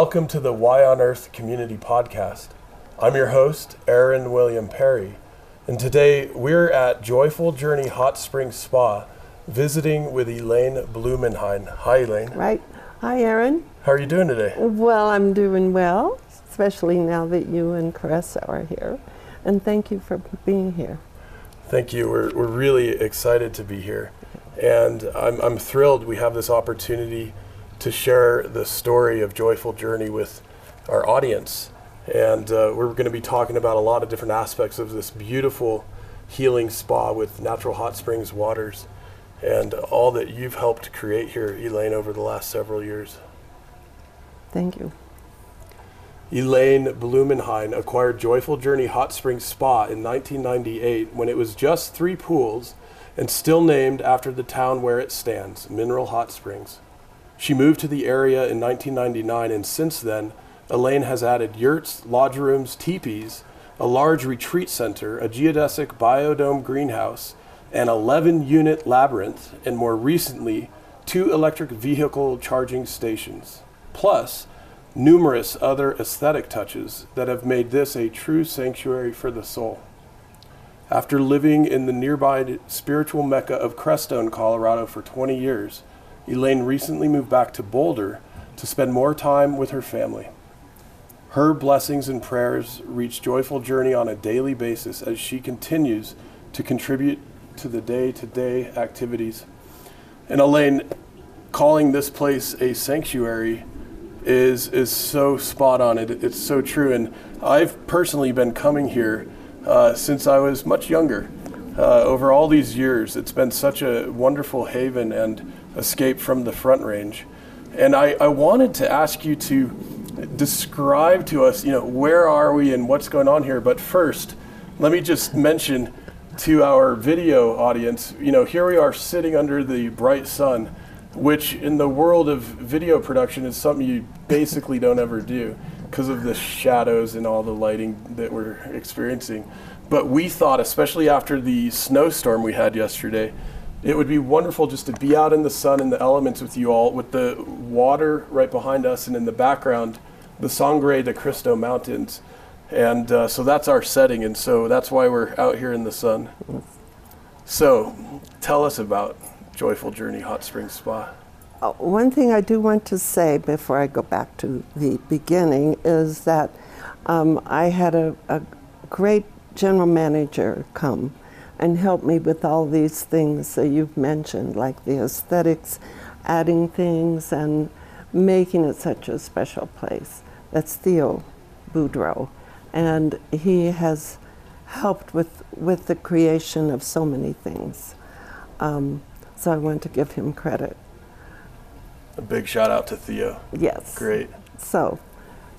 Welcome to the Y on Earth Community Podcast. I'm your host, Aaron William Perry, and today we're at Joyful Journey Hot Springs Spa visiting with Elaine Blumenhein. Hi, Elaine. Right. Hi, Aaron. How are you doing today? Well, I'm doing well, especially now that you and Caressa are here. And thank you for being here. Thank you. We're, we're really excited to be here. And I'm, I'm thrilled we have this opportunity to share the story of Joyful Journey with our audience. And uh, we're going to be talking about a lot of different aspects of this beautiful healing spa with natural hot springs waters and all that you've helped create here, Elaine, over the last several years. Thank you. Elaine Blumenhein acquired Joyful Journey Hot Springs Spa in 1998 when it was just three pools and still named after the town where it stands, Mineral Hot Springs. She moved to the area in 1999, and since then, Elaine has added yurts, lodge rooms, teepees, a large retreat center, a geodesic biodome greenhouse, an 11 unit labyrinth, and more recently, two electric vehicle charging stations, plus numerous other aesthetic touches that have made this a true sanctuary for the soul. After living in the nearby spiritual mecca of Crestone, Colorado for 20 years, Elaine recently moved back to Boulder to spend more time with her family. Her blessings and prayers reach Joyful Journey on a daily basis as she continues to contribute to the day to day activities. And Elaine, calling this place a sanctuary is, is so spot on. It, it's so true. And I've personally been coming here uh, since I was much younger. Uh, over all these years, it's been such a wonderful haven and escape from the front range. And I, I wanted to ask you to describe to us, you know, where are we and what's going on here. But first, let me just mention to our video audience, you know, here we are sitting under the bright sun, which in the world of video production is something you basically don't ever do because of the shadows and all the lighting that we're experiencing. But we thought, especially after the snowstorm we had yesterday, it would be wonderful just to be out in the sun and the elements with you all, with the water right behind us, and in the background, the Sangre de Cristo Mountains. And uh, so that's our setting, and so that's why we're out here in the sun. So tell us about Joyful Journey Hot Springs Spa. Uh, one thing I do want to say before I go back to the beginning is that um, I had a, a great general manager come and help me with all these things that you've mentioned, like the aesthetics, adding things, and making it such a special place. That's Theo Boudreau. And he has helped with, with the creation of so many things. Um, so I want to give him credit. A big shout out to Theo. Yes. Great. So,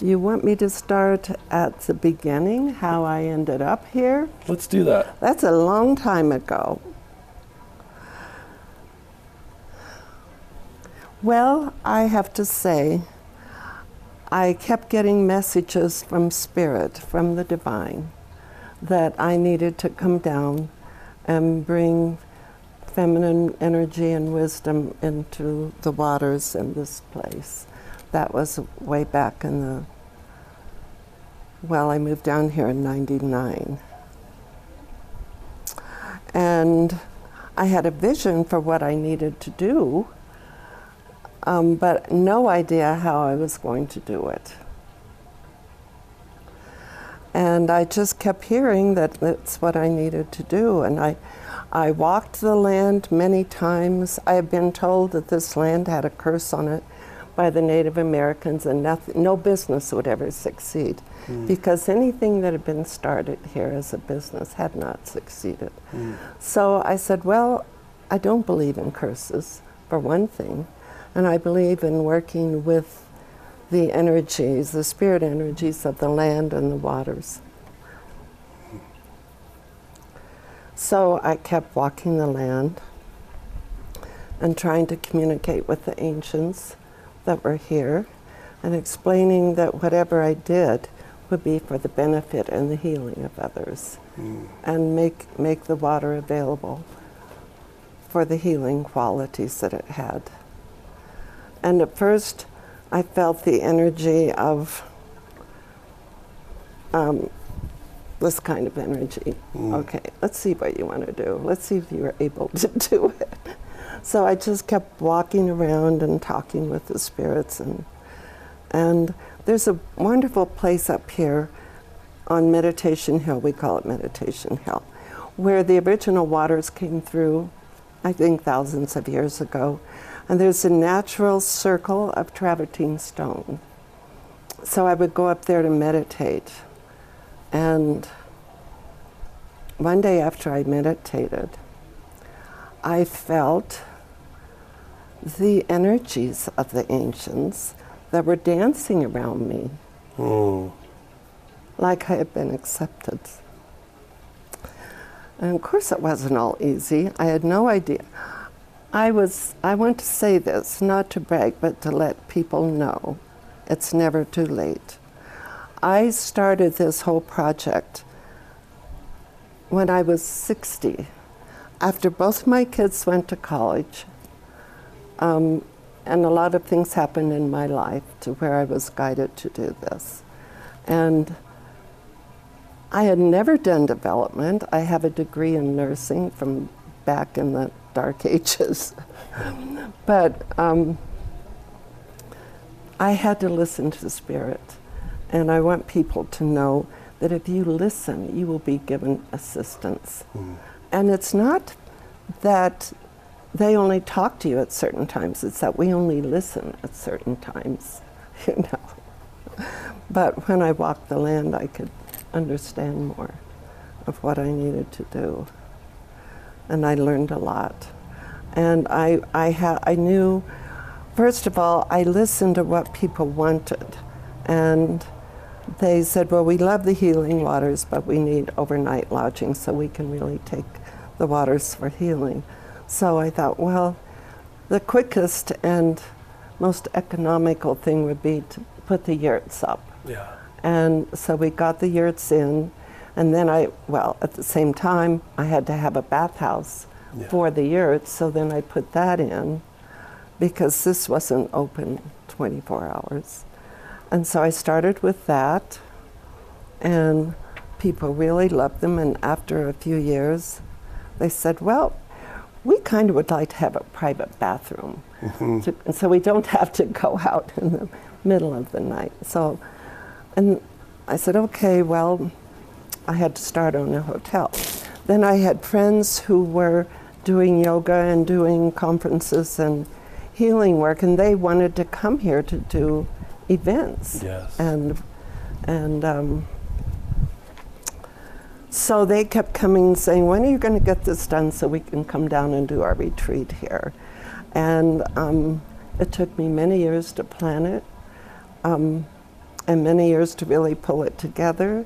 you want me to start at the beginning, how I ended up here? Let's do that. That's a long time ago. Well, I have to say, I kept getting messages from Spirit, from the Divine, that I needed to come down and bring feminine energy and wisdom into the waters in this place. That was way back in the, well, I moved down here in 99. And I had a vision for what I needed to do, um, but no idea how I was going to do it. And I just kept hearing that that's what I needed to do. And I, I walked the land many times. I had been told that this land had a curse on it by the Native Americans, and nothing, no business would ever succeed mm. because anything that had been started here as a business had not succeeded. Mm. So I said, Well, I don't believe in curses, for one thing, and I believe in working with the energies, the spirit energies of the land and the waters. So I kept walking the land and trying to communicate with the ancients that were here and explaining that whatever I did would be for the benefit and the healing of others mm. and make, make the water available for the healing qualities that it had. And at first, I felt the energy of um, this kind of energy. Okay, let's see what you want to do. Let's see if you're able to do it. So I just kept walking around and talking with the spirits and and there's a wonderful place up here on Meditation Hill, we call it Meditation Hill, where the original waters came through, I think thousands of years ago. And there's a natural circle of travertine stone. So I would go up there to meditate. And one day after I meditated, I felt the energies of the ancients that were dancing around me Mm. like I had been accepted. And of course, it wasn't all easy. I had no idea. I was, I want to say this, not to brag, but to let people know it's never too late. I started this whole project when I was 60, after both my kids went to college. Um, and a lot of things happened in my life to where I was guided to do this. And I had never done development. I have a degree in nursing from back in the dark ages. but um, I had to listen to the Spirit. And I want people to know that if you listen, you will be given assistance. And it's not that they only talk to you at certain times, it's that we only listen at certain times, you know. But when I walked the land, I could understand more of what I needed to do. And I learned a lot. And I, I, ha- I knew, first of all, I listened to what people wanted. And they said, well, we love the healing waters, but we need overnight lodging so we can really take the waters for healing. So I thought, well, the quickest and most economical thing would be to put the yurts up. Yeah. And so we got the yurts in, and then I, well, at the same time, I had to have a bathhouse Yeah. for the yurts, so then I put that in because this wasn't open 24 hours. And so I started with that, and people really loved them. And after a few years, they said, well, we kind of would like to have a private bathroom. To, and so we don't have to go out in the middle of the night. So, and I said, okay, well, I had to start on a hotel. Then I had friends who were doing yoga and doing conferences and healing work, and they wanted to come here to do events. Yes. And, and um, so they kept coming saying, when are you going to get this done so we can come down and do our retreat here? And um, it took me many years to plan it um, and many years to really pull it together.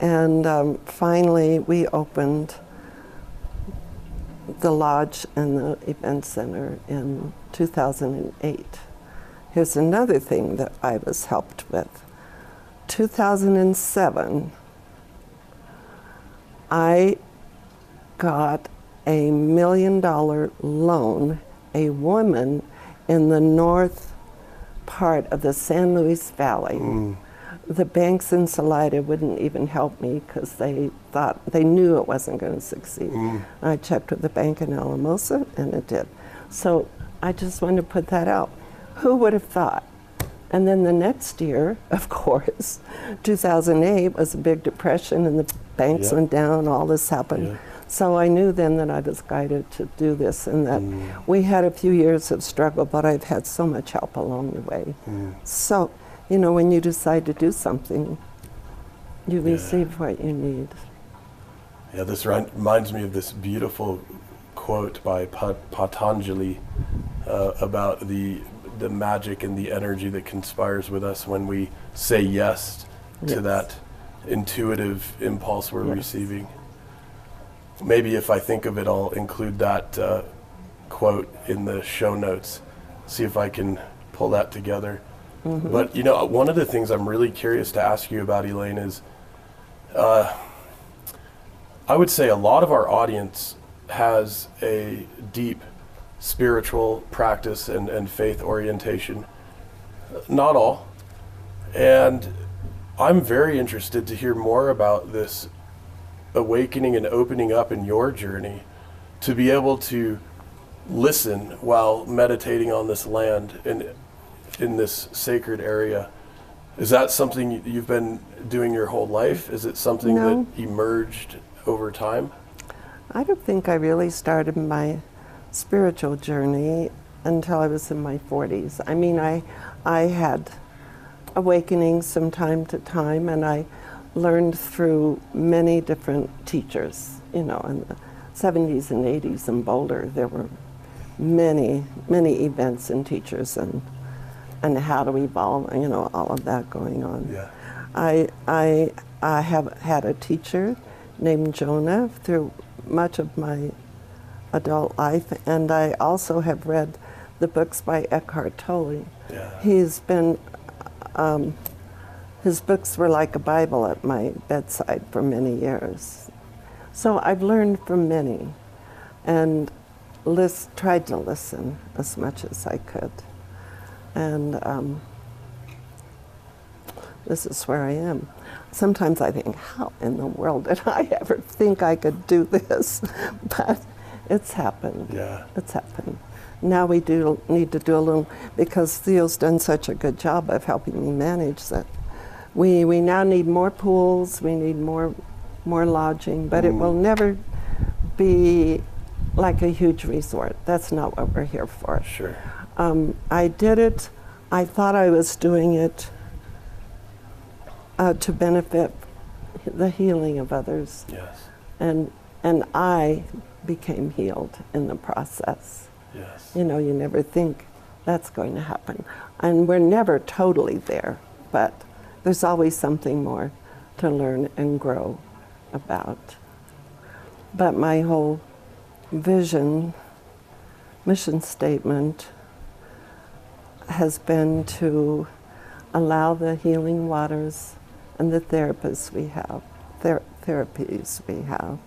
And um, finally, we opened the lodge and the event center in 2008. Here's another thing that I was helped with. 2007, I got a million dollar loan. A woman in the north part of the San Luis Valley. Mm. The banks in Salida wouldn't even help me because they thought they knew it wasn't going to succeed. Mm. I checked with the bank in Alamosa and it did. So I just wanted to put that out. Who would have thought? And then the next year, of course, 2008 was a big depression and the banks Yeah. went down, all this happened. Yeah. So I knew then that I was guided to do this and that Mm. we had a few years of struggle, but I've had so much help along the way. Mm. So, you know, when you decide to do something, you Yeah. receive what you need. Yeah, this reminds me of this beautiful quote by Pa- Patanjali uh, about the the magic and the energy that conspires with us when we say yes to Yes. that intuitive impulse we're Yes. receiving. Maybe if I think of it, I'll include that uh, quote in the show notes. See if I can pull that together. But you know, one of the things I'm really curious to ask you about, Elaine, is I would say a lot of our audience has a deep spiritual practice and, and faith orientation. not all. And I'm very interested to hear more about this awakening and opening up in your journey to be able to listen while meditating on this land in in this sacred area. Is that something you've been doing your whole life? Is it something No. that emerged over time? I don't think I really started my spiritual journey until I was in my 40s. I mean, I, I had awakenings from time to time, and I learned through many different teachers. You know, in the 70s and 80s in Boulder, there were many, many events and teachers and and how to evolve. You know, all of that going on. Yeah. I, I, I have had a teacher named Jonah through much of my adult life, and I also have read the books by Eckhart Tolle. Yeah. He's been, um, his books were like a Bible at my bedside for many years. So I've learned from many and lis- tried to listen as much as I could. And um, this is where I am. Sometimes I think, how in the world did I ever think I could do this? But it's happened. Yeah. It's happened. Now we do need to do a little, because Theo's done such a good job of helping me manage that. We, we now need more pools, we need more, more lodging, but it will never be like a huge resort. That's not what we're here for. Sure. Um, I did it, I thought I was doing it uh, to benefit the healing of others. Yes. And, and I became healed in the process. Yes. You know, you never think that's going to happen. And we're never totally there, but there's always something more to learn and grow about. But my whole vision, mission statement has been to allow the healing waters and the therapists we have, ther- therapies we have,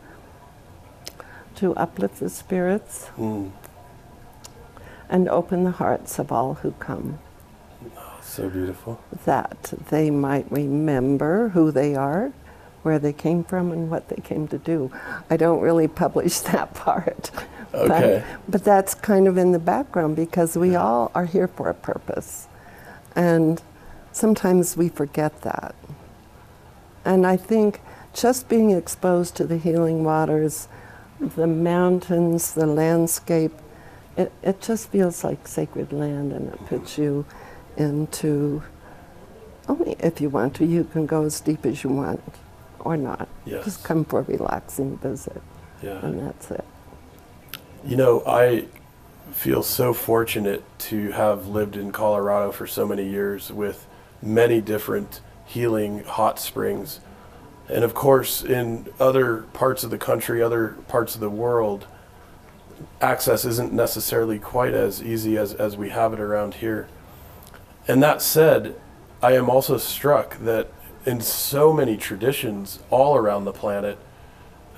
to uplift the spirits Mm. And open the hearts of all who come, So beautiful. that they might remember who they are, where they came from, and what they came to do. I don't really publish that part. Okay. But, but that's kind of in the background because we all are here for a purpose. And sometimes we forget that. And I think just being exposed to the healing waters, the mountains, the landscape, it, it just feels like sacred land and it puts you into, only if you want to, you can go as deep as you want or not. Yes. Just come for a relaxing visit Yeah. and that's it. You know, I feel so fortunate to have lived in Colorado for so many years with many different healing hot springs. And of course, in other parts of the country, other parts of the world, access isn't necessarily quite as easy as, as we have it around here. And that said, I am also struck that in so many traditions all around the planet,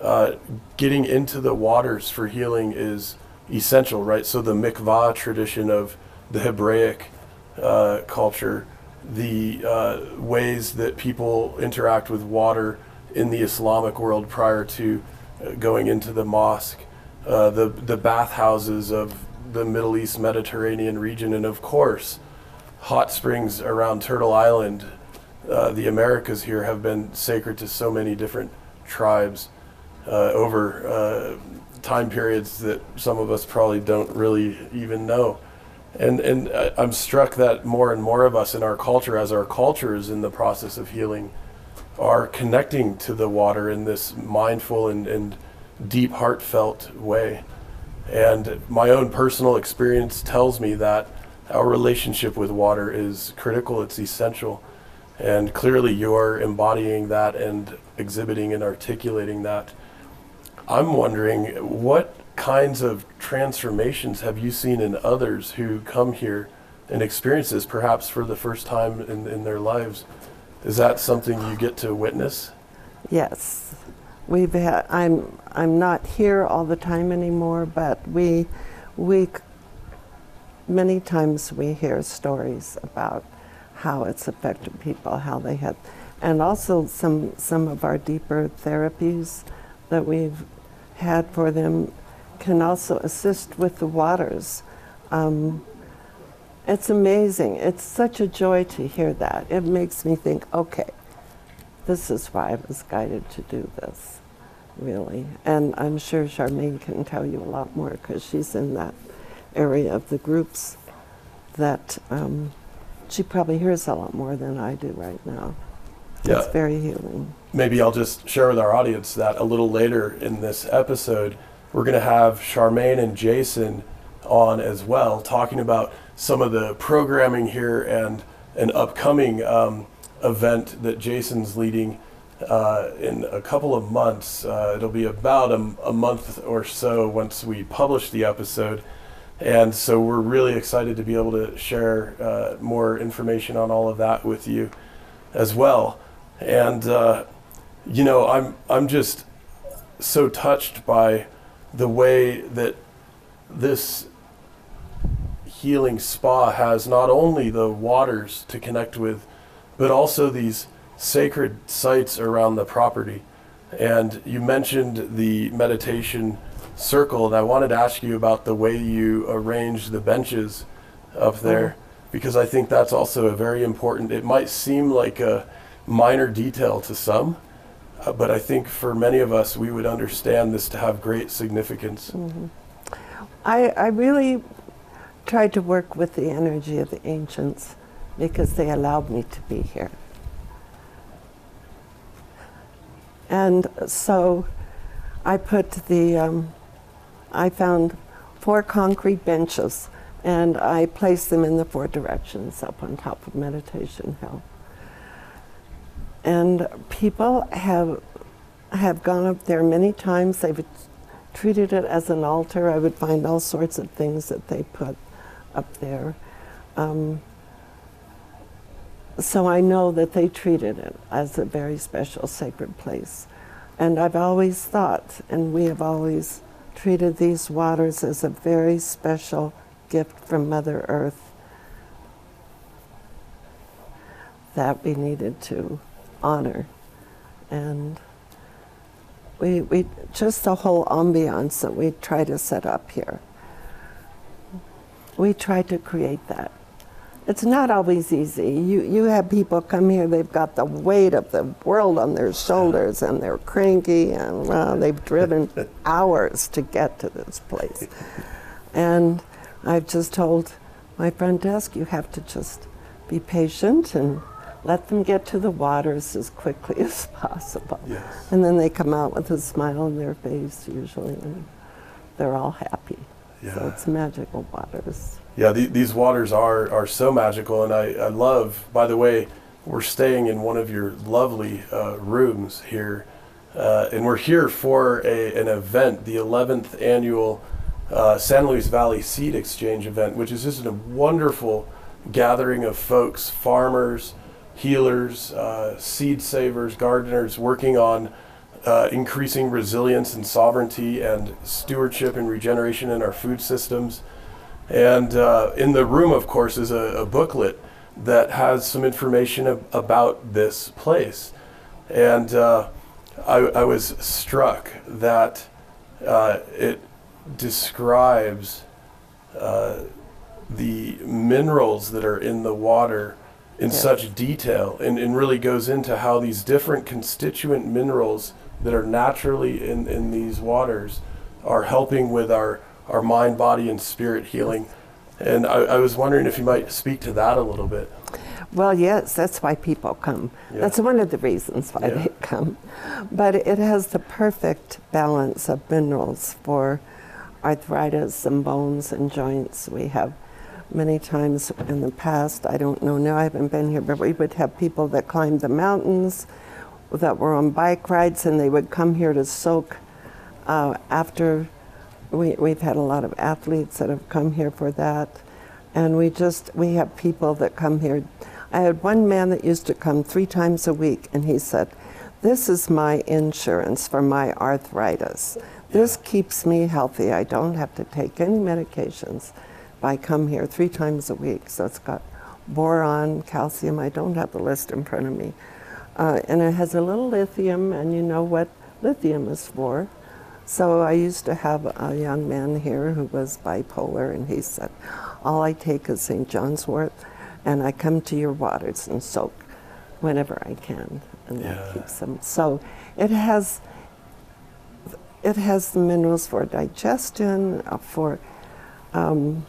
uh, getting into the waters for healing is essential, right? So the mikvah tradition of the Hebraic uh, culture, the uh, ways that people interact with water in the Islamic world prior to uh, going into the mosque, uh, the the bathhouses of the Middle East Mediterranean region, and of course, hot springs around Turtle Island. Uh, the Americas here have been sacred to so many different tribes uh, over uh, time periods that some of us probably don't really even know. And, and I'm struck that more and more of us in our culture, as our culture is in the process of healing, are connecting to the water in this mindful and, and deep, heartfelt way. And my own personal experience tells me that our relationship with water is critical, it's essential. And clearly, you're embodying that and exhibiting and articulating that. I'm wondering what kinds of transformations have you seen in others who come here and experience this perhaps for the first time in, in their lives? Is that something you get to witness? Yes, we've had. I'm I'm not here all the time anymore, but we we many times we hear stories about how it's affected people, how they have, and also some some of our deeper therapies that we've had for them can also assist with the waters. Um, it's amazing. It's such a joy to hear that. It makes me think, okay, this is why I was guided to do this, really. And I'm sure Charmaine can tell you a lot more because she's in that area of the groups that um, she probably hears a lot more than I do right now. Yeah. It's very healing. maybe I'll just share with our audience that a little later in this episode, we're going to have Charmaine and Jason on as well, talking about some of the programming here and an upcoming um, event that Jason's leading uh, in a couple of months. Uh, it'll be about a, a month or so once we publish the episode. And so we're really excited to be able to share uh, more information on all of that with you as well. And uh, you know, I'm I'm just so touched by the way that this healing spa has not only the waters to connect with, but also these sacred sites around the property. And you mentioned the meditation circle, and I wanted to ask you about the way you arrange the benches up there, because I think that's also a very important. It might seem like a minor detail to some, uh, but I think for many of us, we would understand this to have great significance. I, I really tried to work with the energy of the ancients because they allowed me to be here. And so I put the, um, I found four concrete benches and I placed them in the four directions up on top of Meditation Hill. And people have have gone up there many times. They've treated it as an altar. I would find all sorts of things that they put up there. Um, so I know that they treated it as a very special sacred place. And I've always thought, and we have always treated these waters as a very special gift from Mother Earth that we needed to honor. And we, we just the whole ambiance that we try to set up here. We try to create that. It's not always easy. You, you have people come here, they've got the weight of the world on their shoulders and they're cranky and uh, they've driven hours to get to this place. And I've just told my front desk, you have to just be patient and let them get to the waters as quickly as possible. Yes. And then they come out with a smile on their face usually and they're all happy. Yeah. So it's magical waters. Yeah, the, these waters are, are so magical, and I, I love. By the way, we're staying in one of your lovely uh, rooms here, uh, and we're here for a, an event, the 11th annual uh, San Luis Valley Seed Exchange event, which is just a wonderful gathering of folks, farmers, healers, uh, seed savers, gardeners, working on uh, increasing resilience and sovereignty and stewardship and regeneration in our food systems. And uh, in the room, of course, is a, a booklet that has some information ab- about this place. And uh, I, I was struck that uh, it describes uh, the minerals that are in the water in Yes. such detail and, and really goes into how these different constituent minerals that are naturally in, in these waters are helping with our, our mind, body, and spirit healing. And I, I was wondering if you might speak to that a little bit. Well, yes, that's why people come. Yeah. That's one of the reasons why Yeah. they come. But it has the perfect balance of minerals for arthritis and bones and joints. We have many times in the past, I don't know now, I haven't been here, but we would have people that climbed the mountains that were on bike rides and they would come here to soak uh, after we, we've had a lot of athletes that have come here for that and we just we have people that come here i had one man that used to come three times a week and he said this is my insurance for my arthritis this keeps me healthy i don't have to take any medications I come here three times a week. So it's got boron, calcium. I don't have the list in front of me. Uh, and it has a little lithium, and you know what lithium is for. So I used to have a young man here who was bipolar, and he said, All I take is St. John's wort, and I come to your waters and soak whenever I can. And Yeah. that keeps them. So it has. It has the minerals for digestion, uh, for um,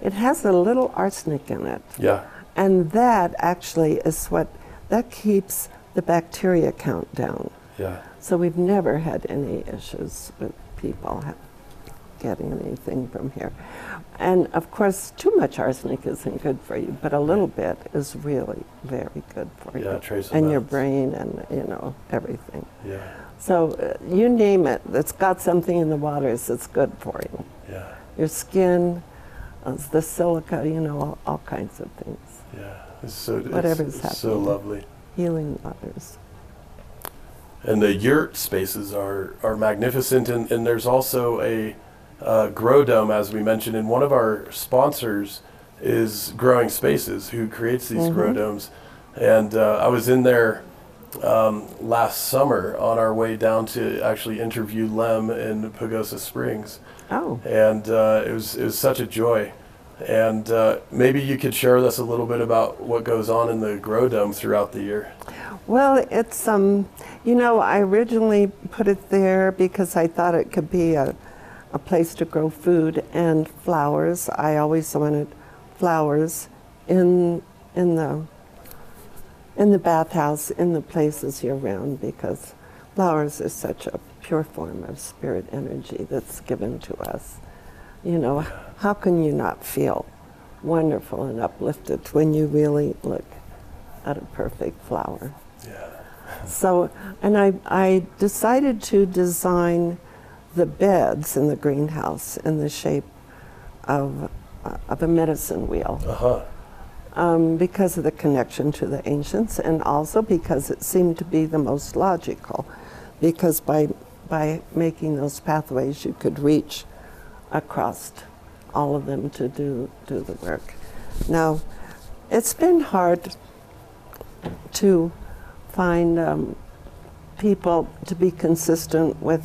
it has a little arsenic in it. Yeah. And that actually is what that keeps the bacteria count down. Yeah. So we've never had any issues with people getting anything from here. And of course, too much arsenic isn't good for you, but a little bit is really very good for Yeah, you. trace and your brain and you know everything. Yeah. So uh, you name it, it's got something in the waters that's good for you. Yeah. Your skin, uh, the silica, you know, all, all kinds of things. Yeah. It's so Whatever's it's so lovely. Healing waters. And the yurt spaces are, are magnificent. And, and there's also a uh, grow dome, as we mentioned. And one of our sponsors is Growing Spaces, who creates these grow Mhm. domes. And uh, I was in there um, last summer on our way down to actually interview Lem in Pagosa Springs. Oh, And uh, it, was, it was such a joy. And uh, maybe you could share with us a little bit about what goes on in the grow dome throughout the year. well, it's, um, you know, I originally put it there because I thought it could be a, a place to grow food and flowers. I always wanted flowers in, in the, in the bathhouse, in the places year round because flowers are such a pure form of spirit energy that's given to us. You know, how can you not feel wonderful and uplifted when you really look at a perfect flower? Yeah. So, and I, I decided to design the beds in the greenhouse in the shape of, uh, of a medicine wheel Uh huh. um, because of the connection to the ancients and also because it seemed to be the most logical. Because by, by making those pathways, you could reach across all of them to do, do the work. Now, it's been hard to find um, people to be consistent with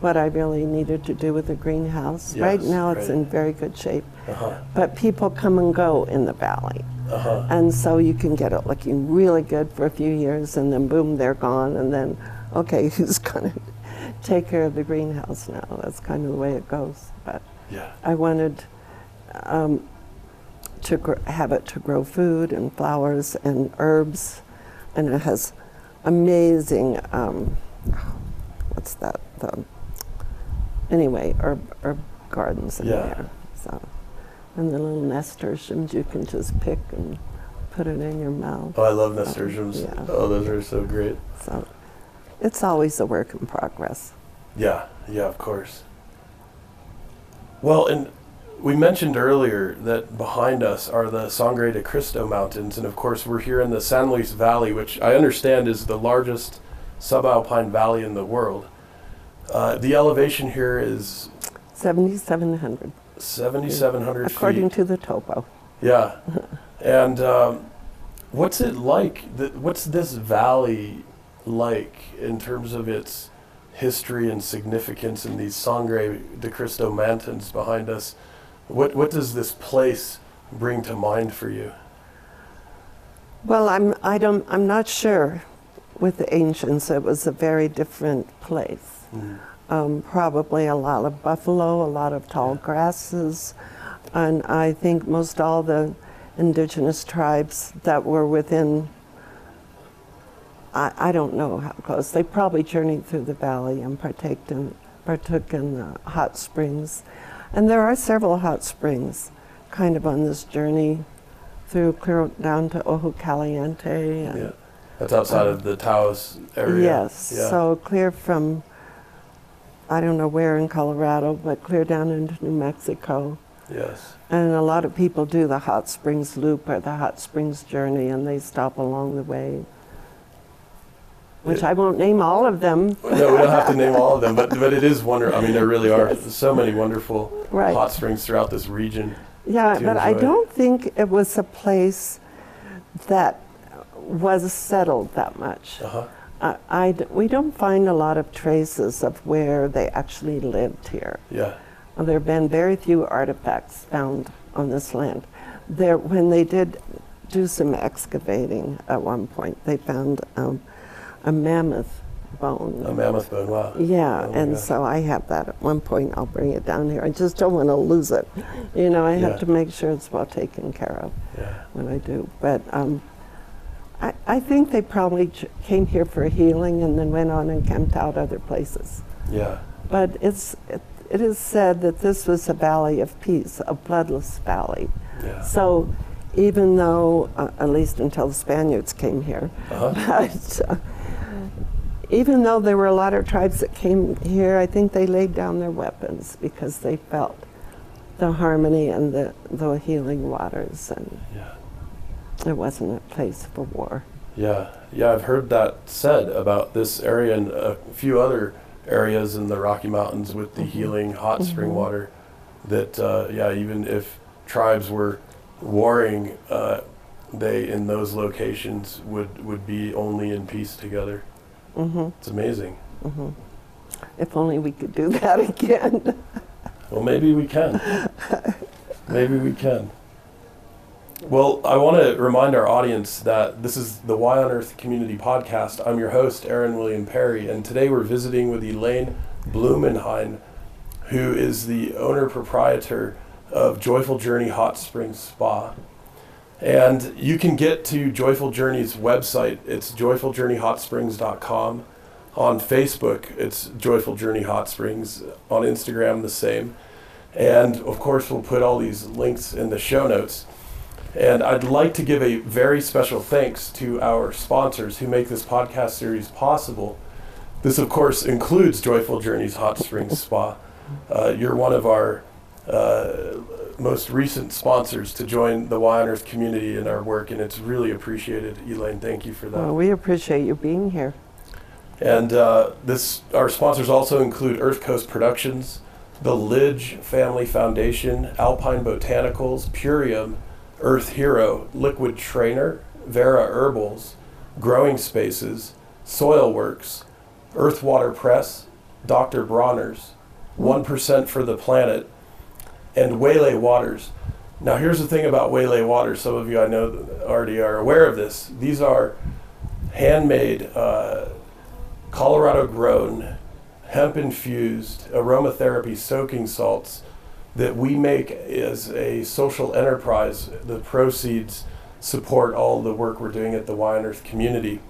what I really needed to do with the greenhouse. right Yes, now, it's in very good shape, Uh huh. but people come and go in the valley. Uh huh. And so you can get it looking really good for a few years, and then boom, they're gone. And then, okay, who's going to take care of the greenhouse now? That's kind of the way it goes. But Yeah. I wanted um, to gr- have it to grow food and flowers and herbs, and it has amazing. Um, what's that? The, anyway, herb herb gardens in Yeah. there. So, and the little nasturtiums you can just pick and put it in your mouth. Oh, I love nasturtiums. Yeah. Oh, those are so great. So, it's always a work in progress. Yeah, yeah, of course. Well, and we mentioned earlier that behind us are the Sangre de Cristo Mountains, and of course, we're here in the San Luis Valley, which I understand is the largest subalpine valley in the world. Uh, the elevation here is 7,700, 7,700 according feet. to the topo. Yeah. and um, what's it like? Th- what's this valley like in terms of its history and significance in these Sangre de Cristo Mountains behind us? What, what does this place bring to mind for you? Well, I'm, I don't, I'm not sure. With the ancients, it was a very different place. Um, probably a lot of buffalo, a lot of tall grasses, and I think most all the indigenous tribes that were within. I, I don't know how close. They probably journeyed through the valley and partaked in, partook in the hot springs, and there are several hot springs, kind of on this journey, through clear down to Ojo Caliente. And, Yeah. That's outside of the Taos area. Yes, Yeah. so clear from, I don't know where in Colorado, but clear down into New Mexico. yes. And a lot of people do the hot springs loop or the hot springs journey, and they stop along the way. Which I won't name all of them. no, we don't have to name all of them, but but it is wonderful. I mean, there really are so many wonderful Right. hot springs throughout this region. Yeah, but I don't think it was a place that was settled that much. Uh huh. I, we don't find a lot of traces of where they actually lived here. Yeah. Uh, There have been very few artifacts found on this land. There, when they did do some excavating at one point, they found um, a mammoth bone. A mammoth bone. Wow. Yeah, Oh and so I have that at one point. I'll bring it down here. I just don't want to lose it. You know, I have Yeah. to make sure it's well taken care of Yeah. when I do. But um, I, I think they probably ch- came here for healing and then went on and camped out other places. Yeah. But it's it, it is said that this was a valley of peace, a bloodless valley. Yeah. So even though, uh, at least until the Spaniards came here, Uh-huh. but uh, even though there were a lot of tribes that came here, I think they laid down their weapons because they felt the harmony and the, the healing waters, and Yeah. it wasn't a place for war. Yeah, yeah, I've heard that said about this area and a few other areas in the Rocky Mountains with the healing hot spring water. That uh, yeah, even if tribes were warring, uh, they in those locations would would be only in peace together. Hmm It's amazing. hmm If only we could do that again. Well, maybe we can. maybe we can. Well, I want to remind our audience that this is the Y on Earth Community Podcast. I'm your host, Aaron William Perry, and today we're visiting with Elaine Blumenhein, who is the owner proprietor of Joyful Journey Hot Springs Spa. And you can get to Joyful Journey's website. It's joyfuljourneyhotsprings.com. On Facebook, it's Joyful Journey Hot Springs. On Instagram, the same. And of course, we'll put all these links in the show notes. And I'd like to give a very special thanks to our sponsors who make this podcast series possible. This, of course, includes Joyful Journeys Hot Springs Spa. Uh, you're one of our uh, most recent sponsors to join the Y on Earth community in our work, and it's really appreciated. Elaine, thank you for that. Well, we appreciate you being here. And uh, this, our sponsors also include Earth Coast Productions, the Lidge Family Foundation, Alpine Botanicals, Purium, Earth Hero, Liquid Trainer, Vera Herbals, Growing Spaces, Soil Works, Earth Water Press, Dr. Bronner's, 1% for the Planet, and Waylay Waters. Now, here's the thing about Waylay Waters. Some of you I know already are aware of this. These are handmade, uh, Colorado grown, hemp infused aromatherapy soaking salts that we make as a social enterprise. The proceeds support all the work we're doing at the on Earth community.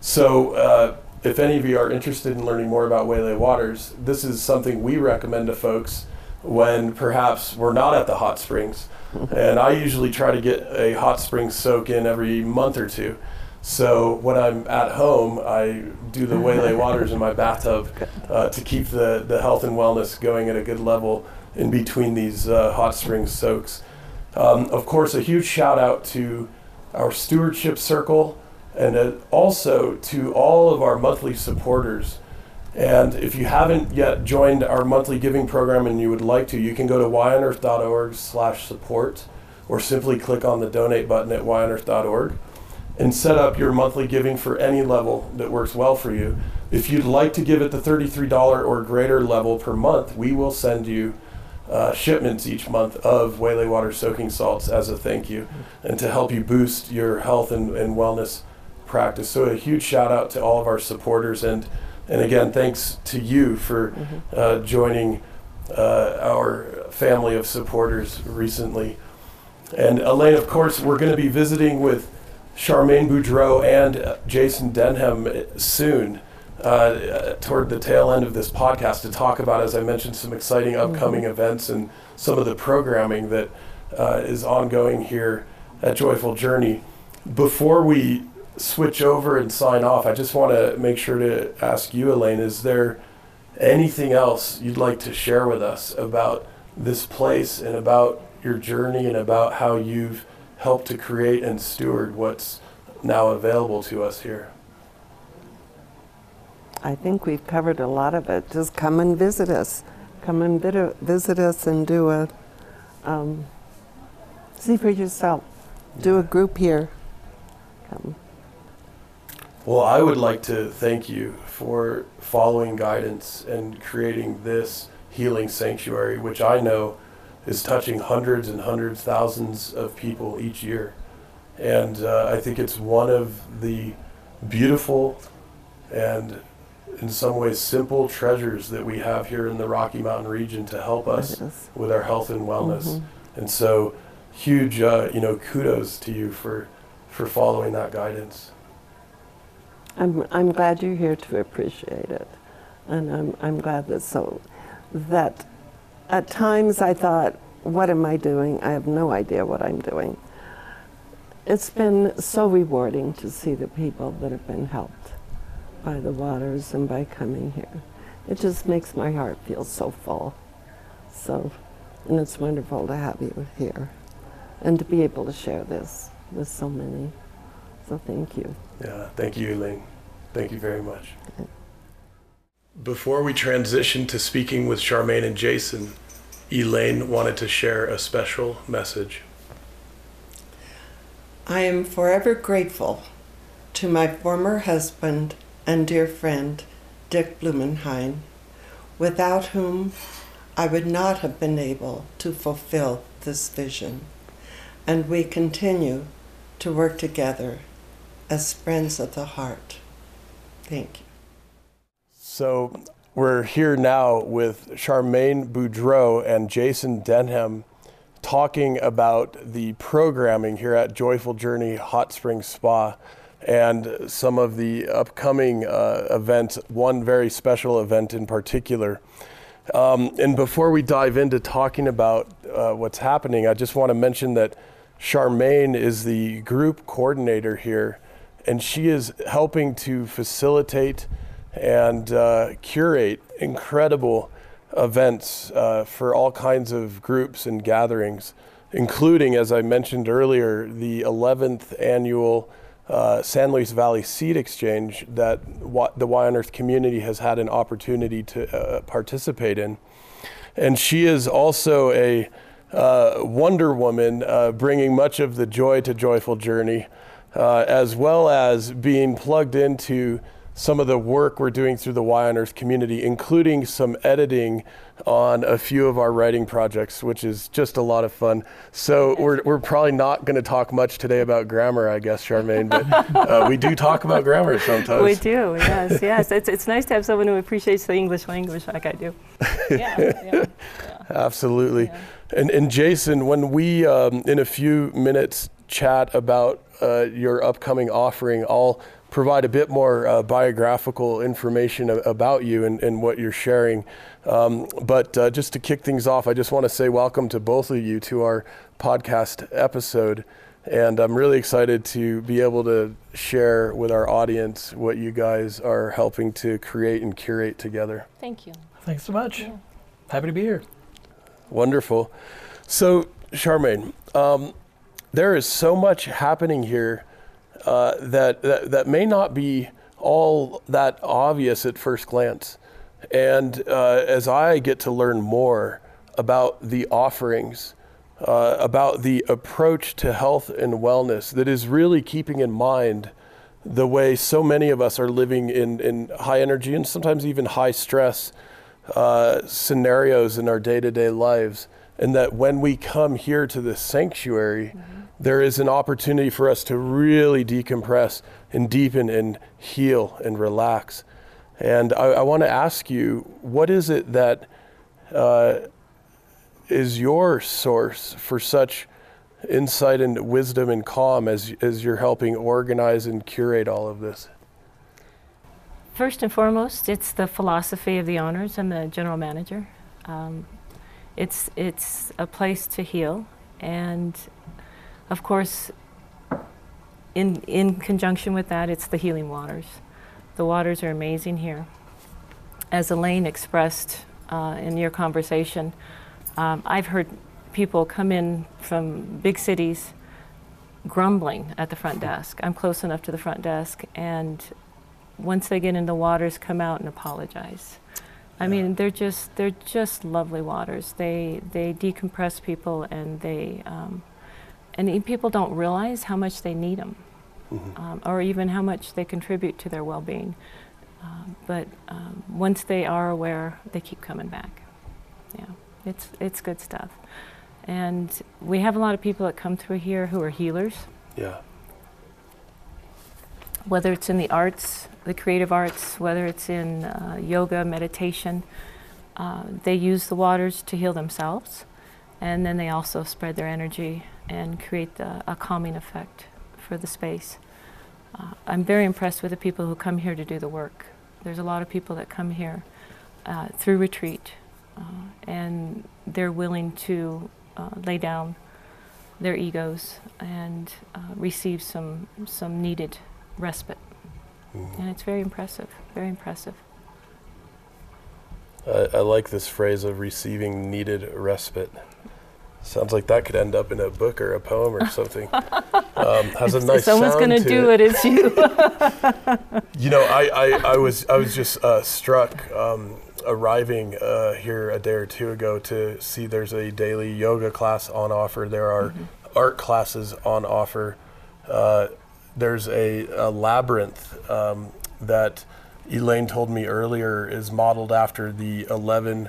So, uh, if any of you are interested in learning more about Waylay Waters, this is something we recommend to folks when perhaps we're not at the hot springs. and I usually try to get a hot spring soak in every month or two. So when I'm at home, I do the Waylay Waters in my bathtub uh, to keep the, the health and wellness going at a good level in between these uh, hot spring soaks. Um, of course, a huge shout out to our stewardship circle and uh, also to all of our monthly supporters. And if you haven't yet joined our monthly giving program and you would like to, you can go to yonearth.org slash support or simply click on the donate button at yonearth.org and set up your monthly giving for any level that works well for you. If you'd like to give at the $33 or greater level per month, we will send you uh, shipments each month of Waylay Water soaking salts as a thank you and to help you boost your health and, and wellness practice. So a huge shout out to all of our supporters and and again thanks to you for uh, joining uh, our family of supporters recently. And Elaine, of course, we're going to be visiting with Charmaine Boudreau and uh, Jason Denham uh, soon, uh, toward the tail end of this podcast, to talk about, as I mentioned, some exciting upcoming events and some of the programming that uh, is ongoing here at Joyful Journey. Before we switch over and sign off, I just want to make sure to ask you, Elaine, is there anything else you'd like to share with us about this place and about your journey and about how you've helped to create and steward what's now available to us here? I think we've covered a lot of it. Just come and visit us. Come and vid- visit us and do a um, see for yourself. Do a group here. Come. Well, I would like to thank you for following guidance and creating this healing sanctuary, which I know is touching hundreds and hundreds, thousands of people each year. And uh, I think it's one of the beautiful and in some ways simple treasures that we have here in the Rocky Mountain region to help us with our health and wellness. Mhm. And so, huge, uh, you know, kudos to you for for following that guidance. I'm, I'm glad you're here to appreciate it. And I'm, I'm glad that so that at times I thought, what am I doing? I have no idea what I'm doing. It's been so rewarding to see the people that have been helped by the waters and by coming here. It just makes my heart feel so full. So, and it's wonderful to have you here and to be able to share this with so many. So thank you. Yeah, thank you, Elaine. Thank you very much. Before we transition to speaking with Charmaine and Jason, Elaine wanted to share a special message. I am forever grateful to my former husband and dear friend, Dick Blumenhein, without whom I would not have been able to fulfill this vision. And we continue to work together as friends of the heart. Thank you. So we're here now with Charmaine Boudreau and Jason Denham talking about the programming here at Joyful Journey Hot Springs Spa and some of the upcoming uh, events, one very special event in particular. Um, and before we dive into talking about uh, what's happening, I just want to mention that Charmaine is the group coordinator here, and she is helping to facilitate and uh, curate incredible events uh, for all kinds of groups and gatherings, including, as I mentioned earlier, the 11th annual uh, San Luis Valley Seed Exchange that wa- the Y on Earth community has had an opportunity to uh, participate in. And she is also a uh, Wonder Woman, uh, bringing much of the joy to Joyful Journey, uh, as well as being plugged into some of the work we're doing through the Y on Earth community, including some editing on a few of our writing projects, which is just a lot of fun. So we're, we're probably not going to talk much today about grammar, I guess, Charmaine, but uh, we do talk about grammar sometimes. We do, yes, yes. It's, it's nice to have someone who appreciates the English language like I do. yeah, yeah, yeah. Absolutely. Yeah. And, and Jason, when we, um, in a few minutes, chat about uh, your upcoming offering, I'll provide a bit more uh, biographical information a- about you and, and what you're sharing. Um, but uh, just to kick things off, I just want to say welcome to both of you to our podcast episode. And I'm really excited to be able to share with our audience what you guys are helping to create and curate together. Thank you. Thanks so much. Yeah. Happy to be here. Wonderful. So, Charmaine, um, there is so much happening here uh, that, that that may not be all that obvious at first glance. And uh, as I get to learn more about the offerings, uh, about the approach to health and wellness that is really keeping in mind the way so many of us are living in, in high energy and sometimes even high stress uh, scenarios in our day to day lives. And that when we come here to this sanctuary, there is an opportunity for us to really decompress and deepen and heal and relax. And I, I want to ask you, what is it that uh, is your source for such insight and wisdom and calm as, as you're helping organize and curate all of this? First and foremost, it's the philosophy of the honors and the general manager. Um, it's it's a place to heal, and of course, in in conjunction with that, it's the healing waters. The waters are amazing here. As Elaine expressed uh, in your conversation, um, I've heard people come in from big cities grumbling at the front desk. I'm close enough to the front desk, and once they get in the waters, come out and apologize. I Yeah. mean, they're just they're just lovely waters. They they decompress people, and they um, and people don't realize how much they need them, Mhm. um, or even how much they contribute to their well-being. Um, but um, once they are aware, they keep coming back. Yeah, it's it's good stuff. And we have a lot of people that come through here who are healers Yeah. whether it's in the arts, the creative arts, whether it's in uh, yoga, meditation, uh, they use the waters to heal themselves, and then they also spread their energy and create the, a calming effect for the space. Uh, I'm very impressed with the people who come here to do the work. There's a lot of people that come here uh, through retreat, uh, and they're willing to uh, lay down their egos and uh, receive some some needed respite. Mhm. And it's very impressive, very impressive. I, I like this phrase of receiving needed respite. Sounds like that could end up in a book or a poem or something. um, has a if nice someone's sound going to do it, it's you. You know, I, I, I was I was just uh, struck um, arriving uh, here a day or two ago to see there's a daily yoga class on offer. There are art classes on offer. Uh, there's a, a labyrinth um, that Elaine told me earlier is modeled after the 11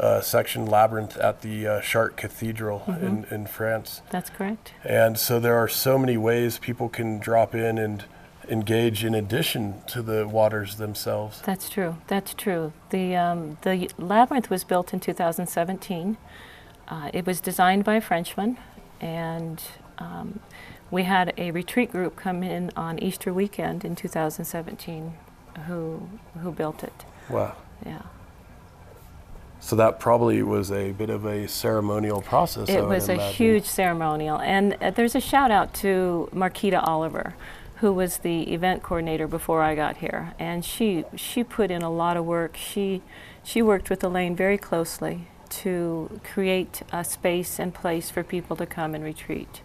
uh, section labyrinth at the uh, Chartres Cathedral in, in France. That's correct. And so there are so many ways people can drop in and engage in addition to the waters themselves. That's true. That's true. The um, the labyrinth was built in 2017. Uh, it was designed by a Frenchman, and um, we had a retreat group come in on Easter weekend in 2017, who who built it. Wow. Yeah. So that probably was a bit of a ceremonial process. It was a imagine. huge ceremonial. And uh, there's a shout out to Marquita Oliver, who was the event coordinator before I got here. And she, she put in a lot of work. She, she worked with Elaine very closely to create a space and place for people to come and retreat.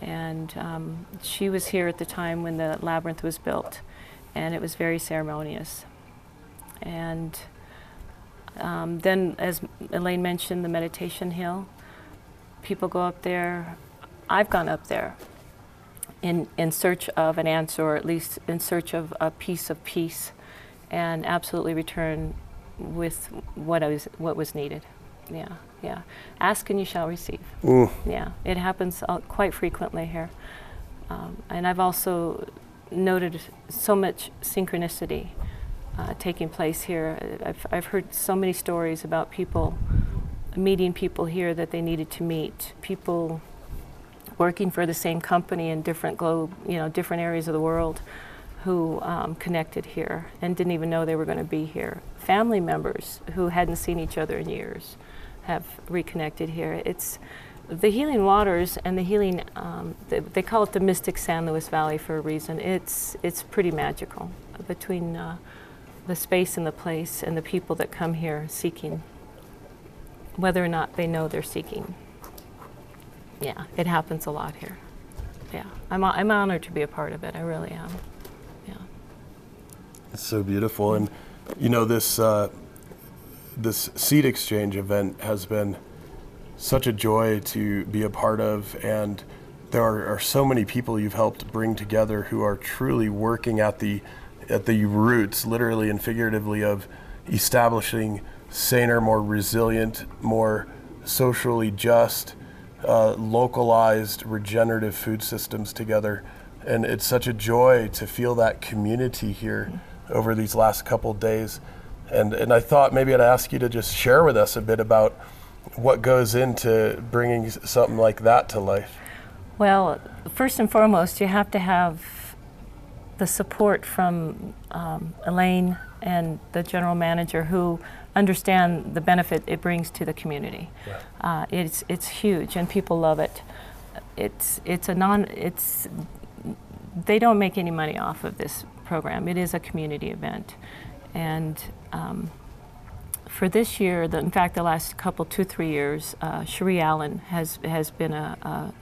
And um, she was here at the time when the labyrinth was built, and it was very ceremonious. And um, then, as Elaine mentioned, the meditation hill people go up there. I've gone up there in, in search of an answer, or at least in search of a piece of peace, and absolutely return with what, I was, what was needed. Yeah, yeah. Ask and you shall receive. Mm, Yeah, it happens quite frequently here. Um, and I've also noted so much synchronicity uh, taking place here. I've, I've heard so many stories about people meeting people here that they needed to meet, people working for the same company in different globe, you know, different areas of the world who um, connected here and didn't even know they were going to be here. Family members who hadn't seen each other in years have reconnected here. It's the healing waters and the healing. Um, they, they call it the mystic San Luis Valley for a reason. It's it's pretty magical between uh, the space and the place and the people that come here seeking, whether or not they know they're seeking. Yeah, it happens a lot here. Yeah, I'm I'm honored to be a part of it. I really am. Yeah. it's so beautiful, and you know this uh, this seed exchange event has been such a joy to be a part of, and there are, are so many people you've helped bring together who are truly working at the at the roots, literally and figuratively, of establishing saner, more resilient, more socially just, uh, localized, regenerative food systems together. And it's such a joy to feel that community here over these last couple days. And, and I thought maybe I'd ask you to just share with us a bit about what goes into bringing something like that to life. Well, first and foremost, you have to have the support from um, Elaine and the general manager who understand the benefit it brings to the community. Uh, it's it's huge, and people love it. It's it's a non it's they don't make any money off of this program. It is a community event, and um, for this year, the, in fact, the last couple, two, three years, uh, Cherie Allen has has been a, a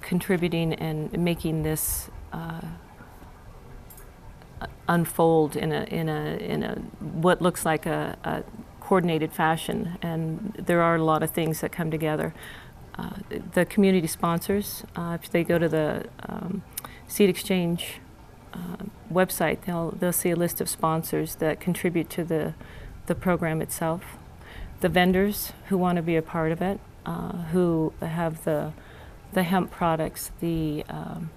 contributing and making this uh, unfold in a in a in a what looks like a, a coordinated fashion, and there are a lot of things that come together. Uh, the community sponsors, uh, if they go to the um, Seed Exchange uh, website, they'll they'll see a list of sponsors that contribute to the the program itself. The vendors who want to be a part of it, uh, who have the the hemp products, the um,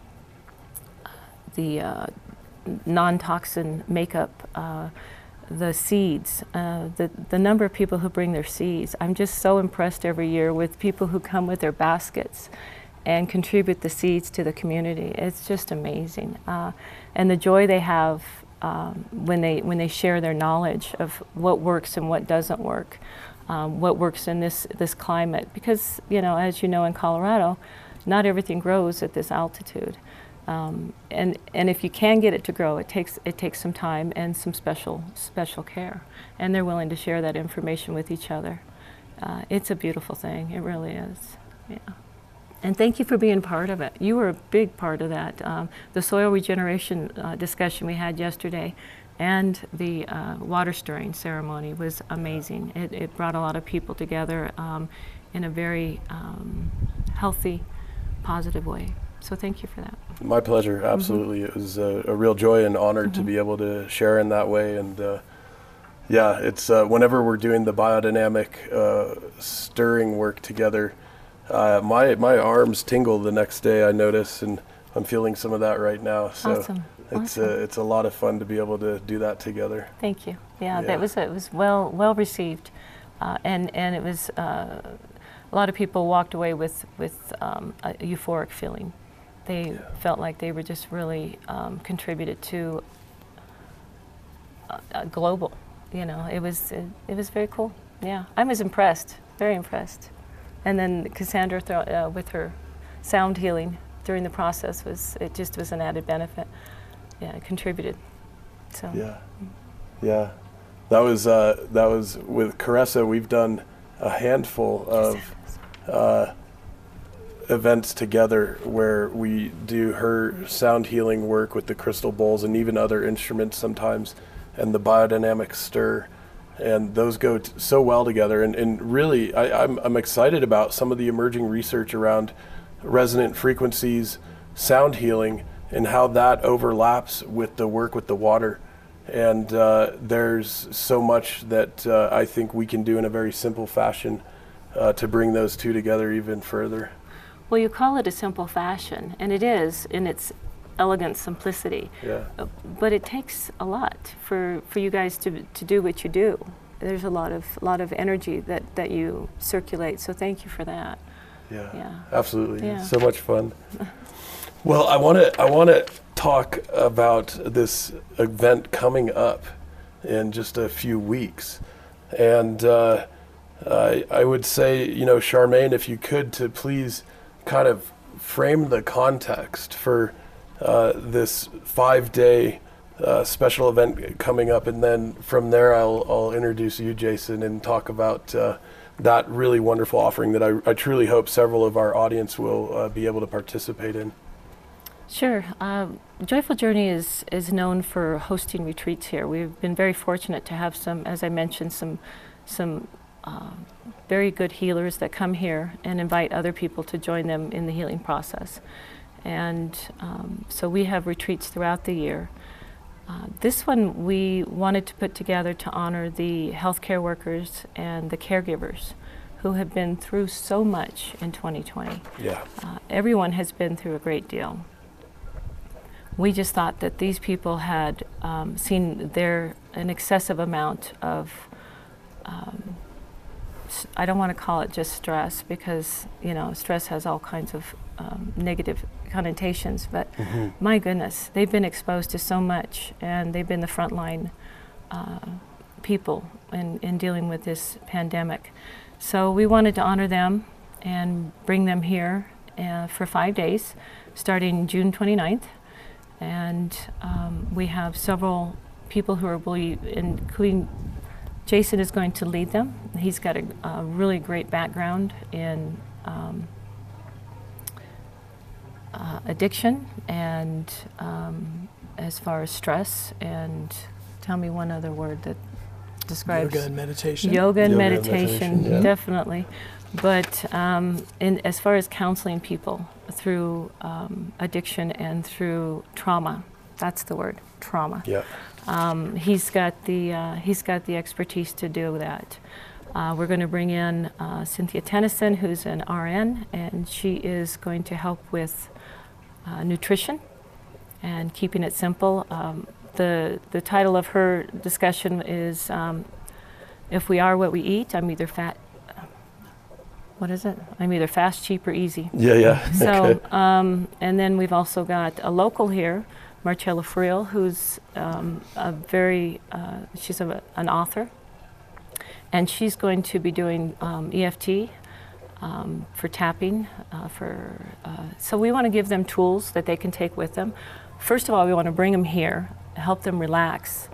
the uh, non-toxin makeup, uh, the seeds, uh, the the number of people who bring their seeds. I'm just so impressed every year with people who come with their baskets and contribute the seeds to the community. It's just amazing, uh, and the joy they have um, when they when they share their knowledge of what works and what doesn't work, um, what works in this this climate. Because you know, as you know, in Colorado, not everything grows at this altitude. Um, and and if you can get it to grow, it takes it takes some time and some special special care, and they're willing to share that information with each other. Uh, it's a beautiful thing. It really is. Yeah. And thank you for being part of it. You were a big part of that. Um, the soil regeneration uh, discussion we had yesterday and the uh, water stirring ceremony was amazing. It, it, brought a lot of people together um, in a very um, healthy, positive way. So thank you for that. My pleasure, mm-hmm. absolutely. Mm-hmm. It was a, a, real joy and honor mm-hmm. to be able to share in that way. And uh, yeah, it's uh, whenever we're doing the biodynamic uh, stirring work together, uh, my my arms tingle the next day. I notice, and I'm feeling some of that right now. So awesome. it's awesome. A, it's a lot of fun to be able to do that together. Thank you. Yeah, yeah. that was it was well well received, uh, and and it was a lot of people walked away with with um, a euphoric feeling they felt like they were just really um, contributed to a, a global. You know, it was it, it, was very cool. Yeah, I was impressed, very impressed. And then Cassandra uh, with her sound healing during the process was it just was an added benefit. Yeah, it contributed. So yeah, yeah, that was uh, that was with Caressa. We've done a handful of. Uh, events together where we do her sound healing work with the crystal bowls and even other instruments sometimes, and the biodynamic stir. And those go t- so well together. And, and really, I, I'm, I'm excited about some of the emerging research around resonant frequencies, sound healing, and how that overlaps with the work with the water. And uh, there's so much that uh, I think we can do in a very simple fashion uh, to bring those two together even further. Well, you call it a simple fashion, and it is in its elegant simplicity. Yeah. But it takes a lot for, for you guys to, to do what you do. There's a lot of lot of energy that, that you circulate. So thank you for that. Yeah. Yeah. Absolutely. Yeah. So much fun. well, I want to I want to talk about this event coming up in just a few weeks, and uh, I, I would say you know Charmaine, if you could to please kind of frame the context for uh, this five day uh, special event coming up. And then from there, I'll, I'll introduce you, Jason, and talk about uh, that really wonderful offering that I, I, truly hope several of our audience will uh, be able to participate in. Sure. Um, Joyful Journey is, is known for hosting retreats here. We've been very fortunate to have some, as I mentioned, some, some uh, very good healers that come here and invite other people to join them in the healing process. And um, so we have retreats throughout the year. Uh, this one we wanted to put together to honor the healthcare workers and the caregivers who have been through so much in 2020. Yeah. Uh, everyone has been through a great deal. We just thought that these people had um, seen their an excessive amount of um, I don't want to call it just stress because you know stress has all kinds of um, negative connotations. But mm-hmm. my goodness, they've been exposed to so much, and they've been the frontline uh, people in, in dealing with this pandemic. So we wanted to honor them and bring them here uh, for five days, starting June 29th. And um, we have several people who are, including Jason is going to lead them. He's got a, a really great background in um, uh, addiction and um, as far as stress and tell me one other word that describes Yoga and meditation. yoga and Yoga and meditation, meditation, yeah. definitely. But um, in, as far as counseling people through um, addiction and through trauma, that's the word, trauma. Yeah. Um, he's got the uh, he's got the expertise to do that. Uh, we're going to bring in uh, Cynthia Tennyson, who's an RN, and she is going to help with uh, nutrition and keeping it simple. Um, the the title of her discussion is um, "If we are what we eat, I'm either fat." What is it? I'm either fast, cheap, or easy. Yeah, yeah. So, okay. um, and then we've also got a local here, Marcella Friel, who's um, a very, uh, she's a, an author, and she's going to be doing um, EFT um, for tapping. Uh, for uh, so we want to give them tools that they can take with them. First of all, we want to bring them here, help them relax.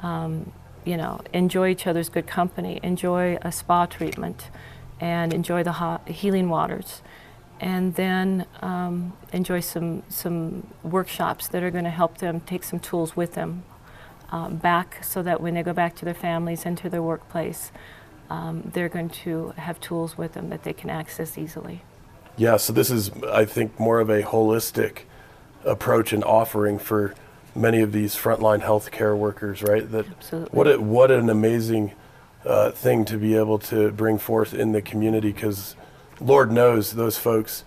Um, you know, enjoy each other's good company, enjoy a spa treatment, and enjoy the healing waters and then um, enjoy some some workshops that are going to help them take some tools with them um, back, so that when they go back to their families and to their workplace, um, they're going to have tools with them that they can access easily. Yeah, so this is, I think, more of a holistic approach and offering for many of these frontline healthcare workers, right? That Absolutely. what a, what an amazing uh, thing to be able to bring forth in the community, because Lord knows those folks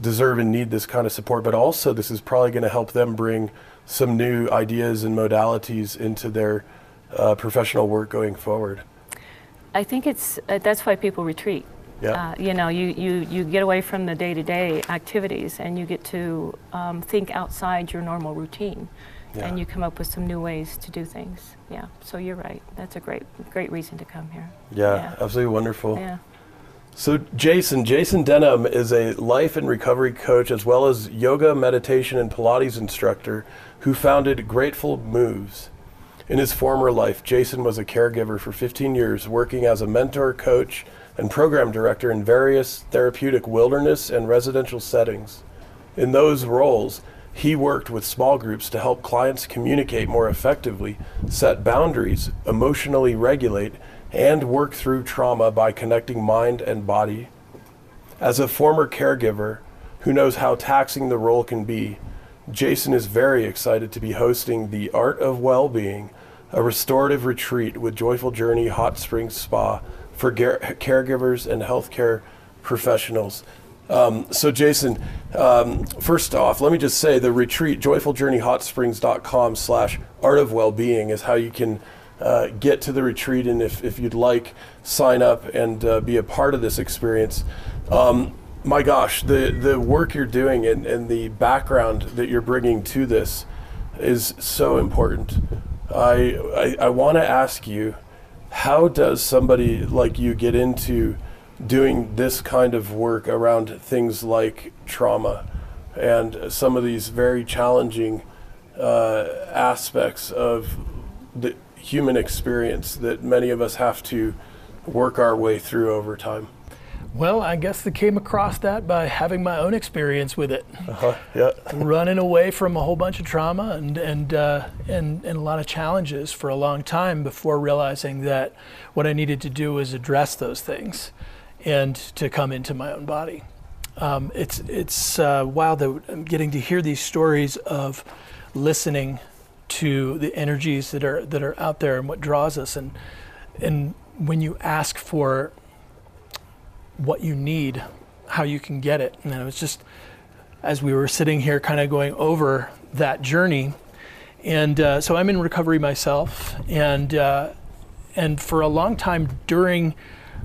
deserve and need this kind of support. But also, this is probably going to help them bring some new ideas and modalities into their uh, professional work going forward. I think it's uh, that's why people retreat. Yeah. Uh, you know, you, you, you get away from the day to day activities and you get to um, think outside your normal routine. Yeah. And you come up with some new ways to do things. Yeah. So you're right. That's a great great reason to come here. Yeah, Yeah. absolutely wonderful. Yeah. So, Jason, Jason Denham is a life and recovery coach as well as yoga, meditation, and Pilates instructor who founded Grateful Moves. In his former life, Jason was a caregiver for 15 years, working as a mentor, coach, and program director in various therapeutic wilderness and residential settings. In those roles, he worked with small groups to help clients communicate more effectively, set boundaries, emotionally regulate, and work through trauma by connecting mind and body. As a former caregiver who knows how taxing the role can be, Jason is very excited to be hosting the Art of Well-Being, a restorative retreat with Joyful Journey Hot Springs Spa for caregivers and healthcare professionals. Um, so, Jason, um, first off, let me just say the retreat, joyfuljourneyhotsprings.com slash art of well-being is how you can uh, get to the retreat. And if, if you'd like, sign up and uh, be a part of this experience. Um, my gosh, the, the work you're doing and, and the background that you're bringing to this is so important. I, I, I want to ask you, how does somebody like you get into doing this kind of work around things like trauma and some of these very challenging uh, aspects of the human experience that many of us have to work our way through over time? Well, I guess I came across that by having my own experience with it, Uh-huh. Yeah. running away from a whole bunch of trauma and and, uh, and and a lot of challenges for a long time before realizing that what I needed to do was address those things, and to come into my own body. Um, it's it's uh, wild that I'm getting to hear these stories of listening to the energies that are that are out there and what draws us and and when you ask for what you need, how you can get it. And it was just as we were sitting here, kind of going over that journey. And uh, so I'm in recovery myself, and uh, and for a long time during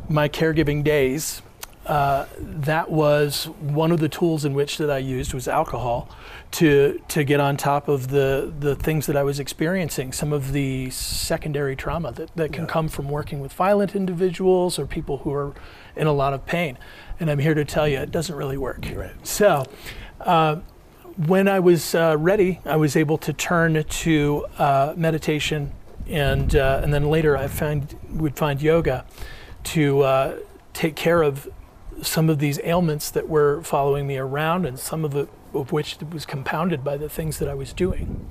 my caregiving days, uh, that was one of the tools in which that I used was alcohol to to get on top of the the things that I was experiencing, some of the secondary trauma that, that can Yeah. come from working with violent individuals or people who are in a lot of pain. And I'm here to tell you it doesn't really work. Right. So uh, when I was uh, ready, I was able to turn to uh, meditation, and uh, and then later I find would find yoga to uh, take care of some of these ailments that were following me around, and some of it of which was compounded by the things that I was doing.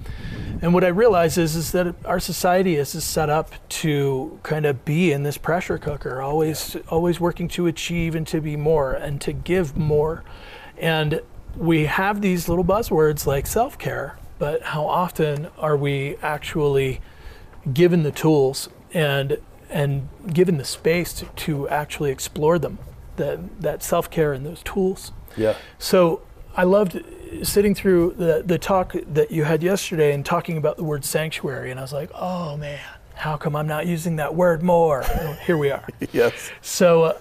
And what I realize is, is that our society is, set up to kind of be in this pressure cooker, always always working to achieve and to be more and to give more. And we have these little buzzwords like self-care, but how often are we actually given the tools and and given the space to, to actually explore them, that that self-care and those tools? Yeah. So I loved sitting through the, the talk that you had yesterday and talking about the word sanctuary. And I was like, oh man, how come I'm not using that word more? And here we are. Yes. So uh,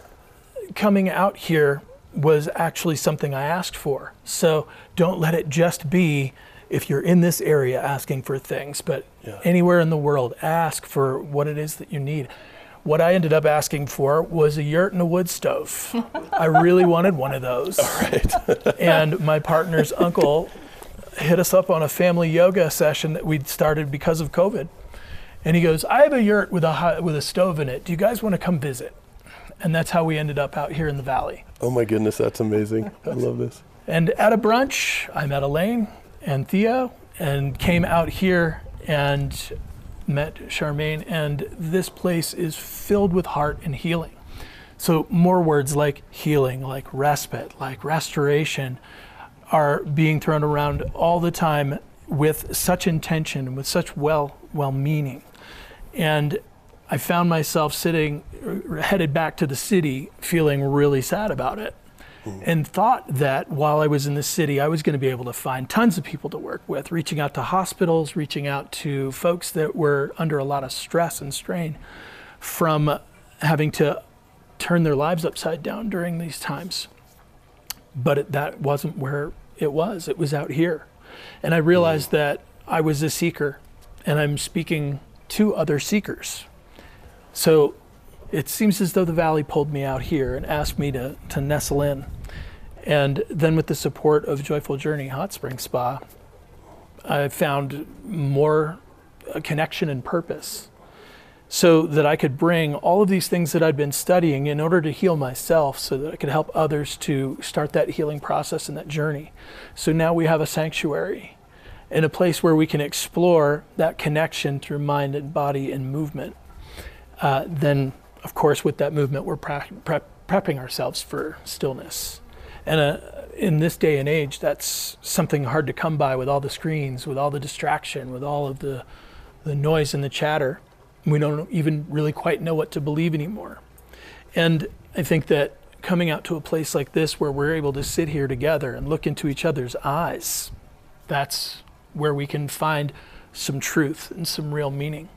coming out here was actually something I asked for. So don't let it just be if you're in this area asking for things, but Yeah. anywhere in the world, ask for what it is that you need. What I ended up asking for was a yurt and a wood stove. I really wanted one of those. Right. and my partner's uncle hit us up on a family yoga session that we'd started because of COVID. And he goes, "I have a yurt with a hot, with a stove in it. Do you guys want to come visit?" And that's how we ended up out here in the valley. oh my goodness, that's amazing. I love this. And at a brunch, I met Elaine and Theo and came out here and met Charmaine. And this place is filled with heart and healing. So, more words like healing, like respite, like restoration are being thrown around all the time with such intention with such well, well meaning. And I found myself sitting, uh, headed back to the city, feeling really sad about it Mm-hmm. and thought that while I was in the city, I was going to be able to find tons of people to work with, reaching out to hospitals, reaching out to folks that were under a lot of stress and strain from having to turn their lives upside down during these times. But it, that wasn't where it was, it was out here. And I realized mm-hmm. that I was a seeker and I'm speaking to other seekers. So it seems as though the valley pulled me out here and asked me to, to nestle in. And then, with the support of Joyful Journey Hot Spring Spa, I found more uh, connection and purpose so that I could bring all of these things that I'd been studying in order to heal myself so that I could help others to start that healing process and that journey. So now we have a sanctuary and a place where we can explore that connection through mind and body and movement. Uh, then, of course, with that movement, we're pre- prep- prepping ourselves for stillness. And uh, in this day and age, that's something hard to come by with all the screens, with all the distraction, with all of the, the noise and the chatter. We don't even really quite know what to believe anymore. And I think that coming out to a place like this where we're able to sit here together and look into each other's eyes, that's where we can find some truth and some real meaning.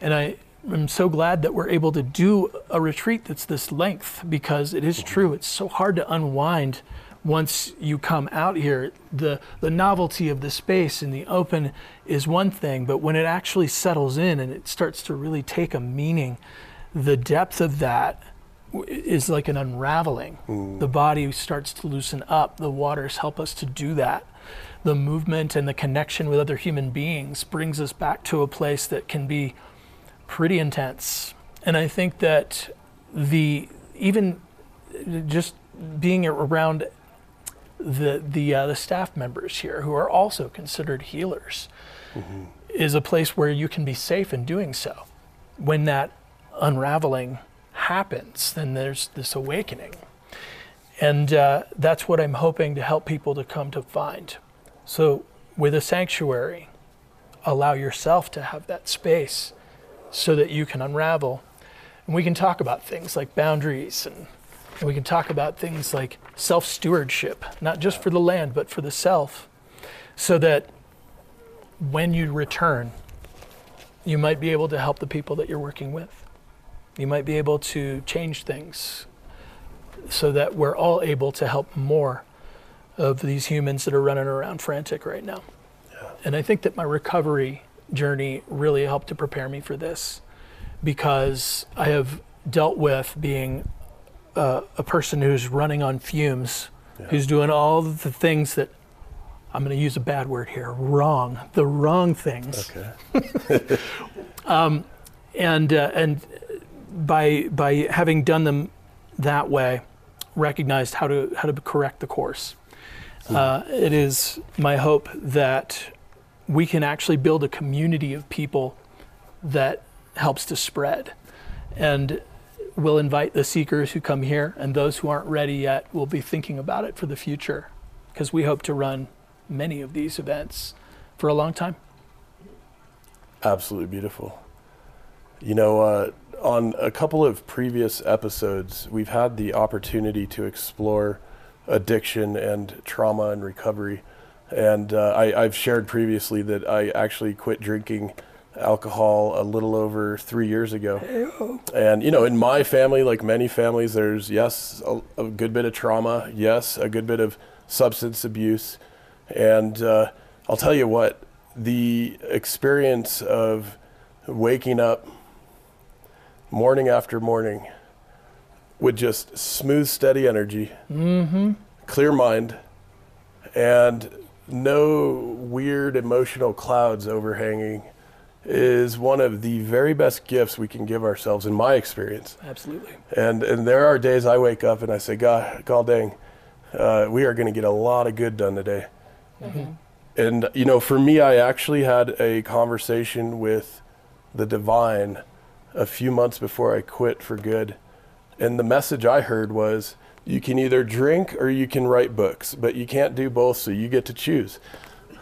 And I am so glad that we're able to do a retreat that's this length because it is mm-hmm. true. It's so hard to unwind once you come out here. The, the novelty of the space and the open is one thing, but when it actually settles in and it starts to really take a meaning, the depth of that is like an unraveling. Mm. The body starts to loosen up. The waters help us to do that. The movement and the connection with other human beings brings us back to a place that can be pretty intense. And I think that the even just being around the the uh, the staff members here who are also considered healers is a place where you can be safe in doing so. When that unraveling happens, then there's this awakening, and uh, that's what I'm hoping to help people to come to find. So with a sanctuary, allow yourself to have that space so that you can unravel. And we can talk about things like boundaries and, and we can talk about things like self stewardship, not just for the land, but for the self, so that when you return, you might be able to help the people that you're working with. You might be able to change things so that we're all able to help more of these humans that are running around frantic right now. And I think that my recovery journey really helped to prepare me for this because I have dealt with being uh, a person who's running on fumes, who's doing all the things that I'm going to use a bad word here wrong, the wrong things. Okay. and uh, and by by having done them that way, recognized how to how to correct the course, Uh, it is my hope that we can actually build a community of people that helps to spread. And we'll invite the seekers who come here, and those who aren't ready yet will be thinking about it for the future because we hope to run many of these events for a long time. Absolutely beautiful. You know, uh, on a couple of previous episodes, we've had the opportunity to explore addiction and trauma and recovery. And uh, I, I've shared previously that I actually quit drinking alcohol a little over three years ago. And, you know, in my family, like many families, there's, yes, a, a good bit of trauma, yes, a good bit of substance abuse. And uh, I'll tell you what, the experience of waking up morning after morning with just smooth, steady energy, clear mind, and no weird emotional clouds overhanging is one of the very best gifts we can give ourselves in my experience. Absolutely. And and there are days I wake up and I say, God, God dang, uh, we are going to get a lot of good done today. And you know, for me, I actually had a conversation with the divine a few months before I quit for good, and the message I heard was, you can either drink or you can write books, but you can't do both, so you get to choose.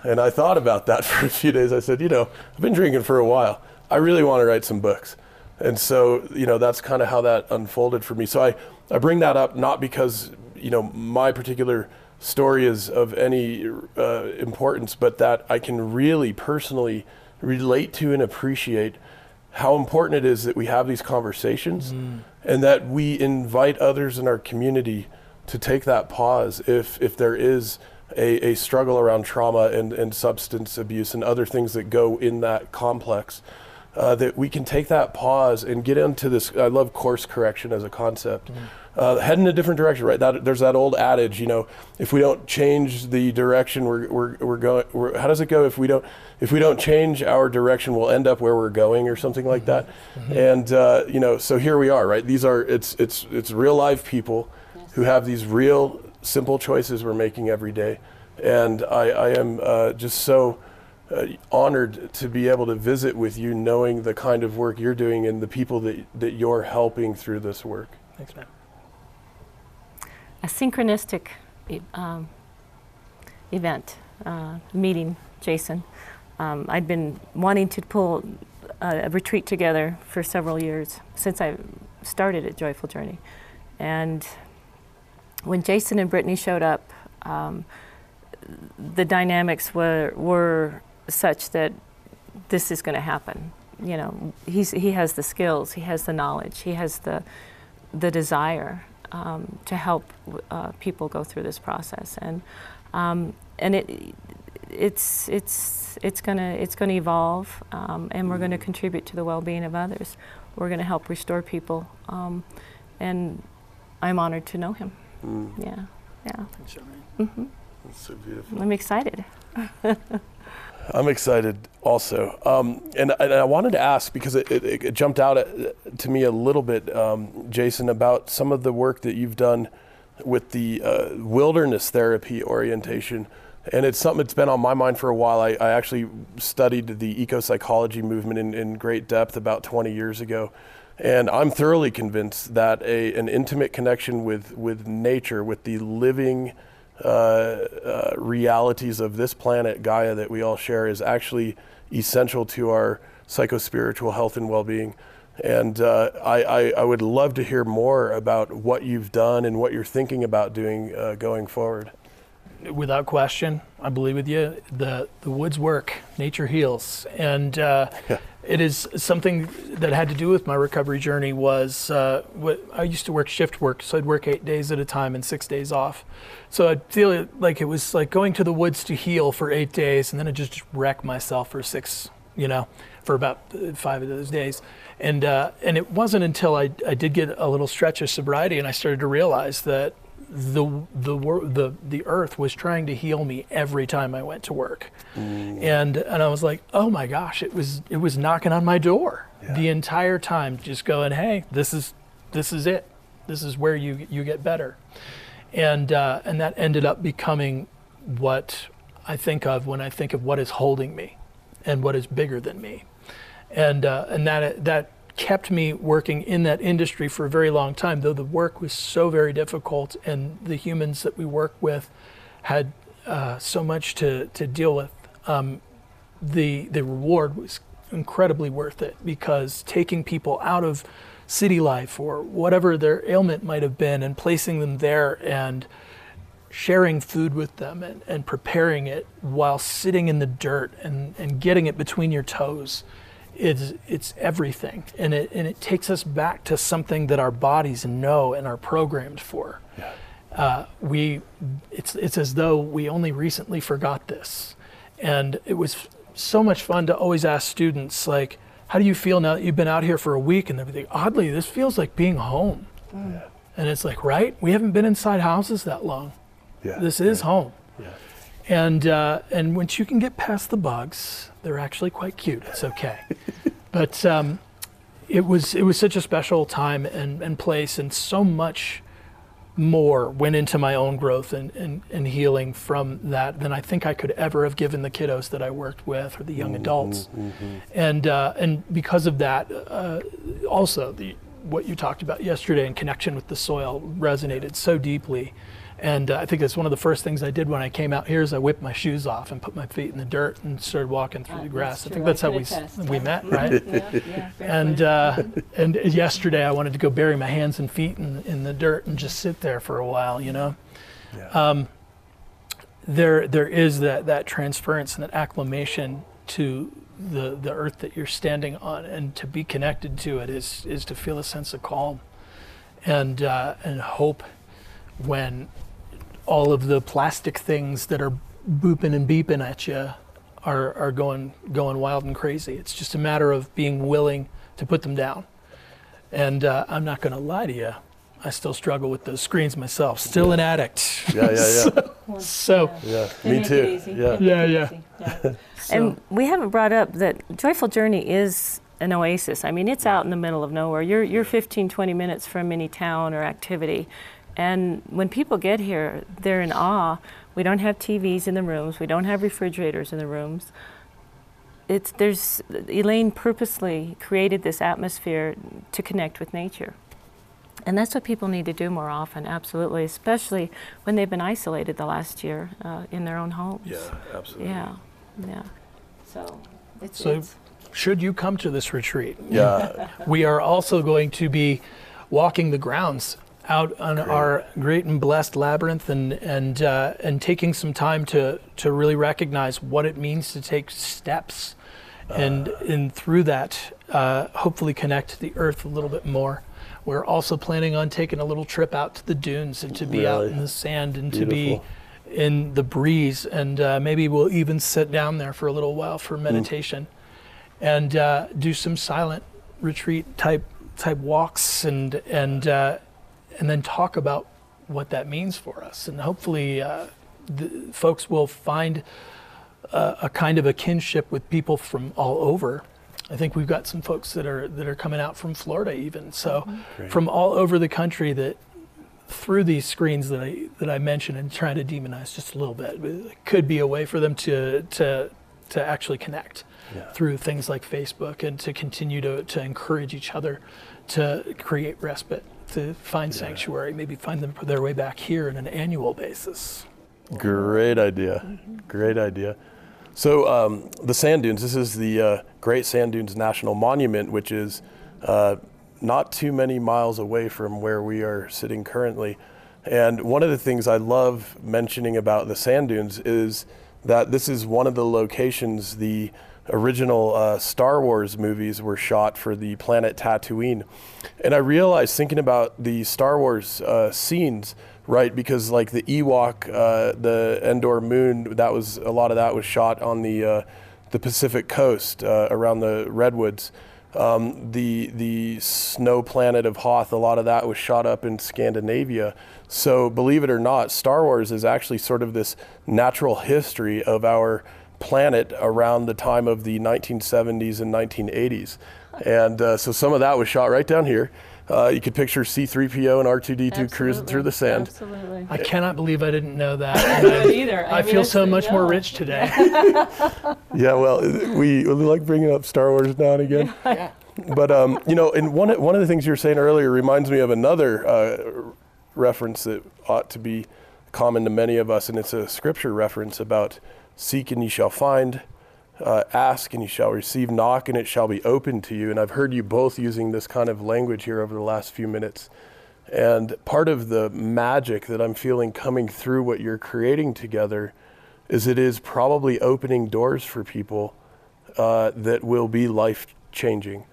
And I thought about that for a few days. I said, you know, I've been drinking for a while. I really want to write some books. And so, you know, that's kind of how that unfolded for me. So I, I bring that up not because, you know, my particular story is of any uh, importance, but that I can really personally relate to and appreciate how important it is that we have these conversations and that we invite others in our community to take that pause if, if there is a, a struggle around trauma and, and substance abuse and other things that go in that complex. Uh, that we can take that pause and get into this. I love course correction as a concept. Uh, head in a different direction, right? That, there's that old adage, you know, if we don't change the direction, we're, we're, we're going. We're, how does it go? If we don't, if we don't change our direction, we'll end up where we're going, or something like that. And uh, you know, so here we are, right? These are it's it's it's real live people who have these real simple choices we're making every day, and I, I am uh, just so uh, honored to be able to visit with you, knowing the kind of work you're doing and the people that that you're helping through this work. Thanks, man. A synchronistic um, event, uh, meeting Jason. Um, I'd been wanting to pull a, a retreat together for several years since I started at Joyful Journey. And when Jason and Brittany showed up, um, the dynamics were, were such that this is going to happen. You know, he's, he has the skills, he has the knowledge, he has the, the desire um, to help uh, people go through this process, and um, and it it's it's it's gonna it's gonna evolve, um, and we're going to contribute to the well-being of others. We're going to help restore people, um, and I'm honored to know him. Yeah, yeah, Thanks, man. That's so beautiful. I'm excited. I'm excited also. Um, and, and I wanted to ask because it, it, it jumped out at, to me a little bit, um, Jason, about some of the work that you've done with the uh, wilderness therapy orientation. And it's something that's been on my mind for a while. I, I actually studied the eco psychology movement in, in great depth about 20 years ago. And I'm thoroughly convinced that a, an intimate connection with, with nature, with the living uh, uh, realities of this planet, Gaia, that we all share, is actually essential to our psychospiritual health and well being. And uh, I, I, I would love to hear more about what you've done and what you're thinking about doing uh, going forward. without question, I believe with you. The the woods work, nature heals, and uh, it is something that had to do with my recovery journey. Was uh, what I used to work shift work, so I'd work eight days at a time and six days off. So I'd feel like it was like going to the woods to heal for eight days, and then I'd just wreck myself for six, you know, for about five of those days. And uh, and it wasn't until I I did get a little stretch of sobriety, and I started to realize that the the the the earth was trying to heal me every time I went to work, and and I was like, oh my gosh, it was it was knocking on my door the entire time, just going, hey, this is this is it, this is where you you get better, and uh, and that ended up becoming what I think of when I think of what is holding me and what is bigger than me. And, uh, and that, that kept me working in that industry for a very long time, though the work was so very difficult and the humans that we work with had uh, so much to, to deal with. Um, the, the reward was incredibly worth it because taking people out of city life or whatever their ailment might have been and placing them there and sharing food with them and, and preparing it while sitting in the dirt and, and getting it between your toes it's, it's everything. And it, and it takes us back to something that our bodies know and are programmed for. Yeah. uh, we it's, it's as though we only recently forgot this. And it was so much fun to always ask students like how do you feel now that you've been out here for a week? And everything oddly this feels like being home. And it's like right? We haven't been inside houses that long. Yeah. this is home. Yeah. And uh, and once you can get past the bugs they're actually quite cute it's okay but um, it was it was such a special time and, and place and so much more went into my own growth and, and, and healing from that than I think I could ever have given the kiddos that I worked with or the young adults. And, uh, and because of that, uh, also the, what you talked about yesterday in connection with the soil resonated so deeply. And uh, I think that's one of the first things I did when I came out here is I whipped my shoes off and put my feet in the dirt and started walking through the grass. I true. think I that's how we, s- we met, right? Yeah, yeah, and uh, and yesterday I wanted to go bury my hands and feet in, in the dirt and just sit there for a while, you know. Yeah. There there is that that transference and that acclimation to the the earth that you're standing on, and to be connected to it is is to feel a sense of calm and uh, and hope when all of the plastic things that are booping and beeping at you are, are going going wild and crazy. It's just a matter of being willing to put them down. And uh, I'm not going to lie to you, I still struggle with those screens myself. Still an addict. Yeah, yeah, yeah. Well, So Yeah, they me too. Yeah. Yeah, yeah. yeah. so- And we haven't brought up that Joyful Journey is an oasis. I mean, it's out in the middle of nowhere. You're, you're 15, 20 minutes from any town or activity. And when people get here, they're in awe. We don't have TVs in the rooms, we don't have refrigerators in the rooms. It's, there's, Elaine purposely created this atmosphere to connect with nature. And that's what people need to do more often, absolutely, especially when they've been isolated the last year uh, in their own homes. Yeah, absolutely. Yeah, yeah. So it's, So- it's should you come to this retreat, Yeah. we are also going to be walking the grounds out on Great. our great and blessed labyrinth and and uh, and taking some time to to really recognize what it means to take steps and and through that uh, hopefully connect the earth a little bit more. We're also planning on taking a little trip out to the dunes and to be out in the sand and to be in the breeze. And uh, maybe we'll even sit down there for a little while for meditation and uh, do some silent retreat type type walks and and uh, and then talk about what that means for us and hopefully uh, the folks will find a, a kind of a kinship with people from all over. I think we've got some folks that are that are coming out from Florida even so Great. from all over the country that through these screens that I that I mentioned and trying to demonize just a little bit it could be a way for them to to to actually connect Yeah. through things like Facebook and to continue to, to encourage each other to create respite, to find sanctuary, maybe find them for their way back here on an annual basis. Great idea. Great idea. So um, the sand dunes. This is the uh, Great Sand Dunes National Monument, which is uh, not too many miles away from where we are sitting currently. And one of the things I love mentioning about the sand dunes is that this is one of the locations the original uh, Star Wars movies were shot for the planet Tatooine. And I realized thinking about the Star Wars uh, scenes, right? Because like the Ewok, uh, the Endor moon, that was a lot of that was shot on the uh, the Pacific coast uh, around the redwoods. Um, the the snow planet of Hoth, a lot of that was shot up in Scandinavia. So believe it or not, Star Wars is actually sort of this natural history of our planet around the time of the 1970s and 1980s. And uh, so some of that was shot right down here. Uh, you could picture C3PO and R2D2 cruising through the sand. Absolutely. I cannot believe I didn't know that. I And I- don't either. I mean, feel so much more rich today. Yeah, well, we, we like bringing up Star Wars now and again. yeah. But um, you know, and one one of the things you were saying earlier reminds me of another uh, reference that ought to be common to many of us, and it's a scripture reference about seek and ye shall find, uh, ask and ye shall receive, knock and it shall be opened to you. And I've heard you both using this kind of language here over the last few minutes. And part of the magic that I'm feeling coming through what you're creating together is it is probably opening doors for people uh, that will be life changing.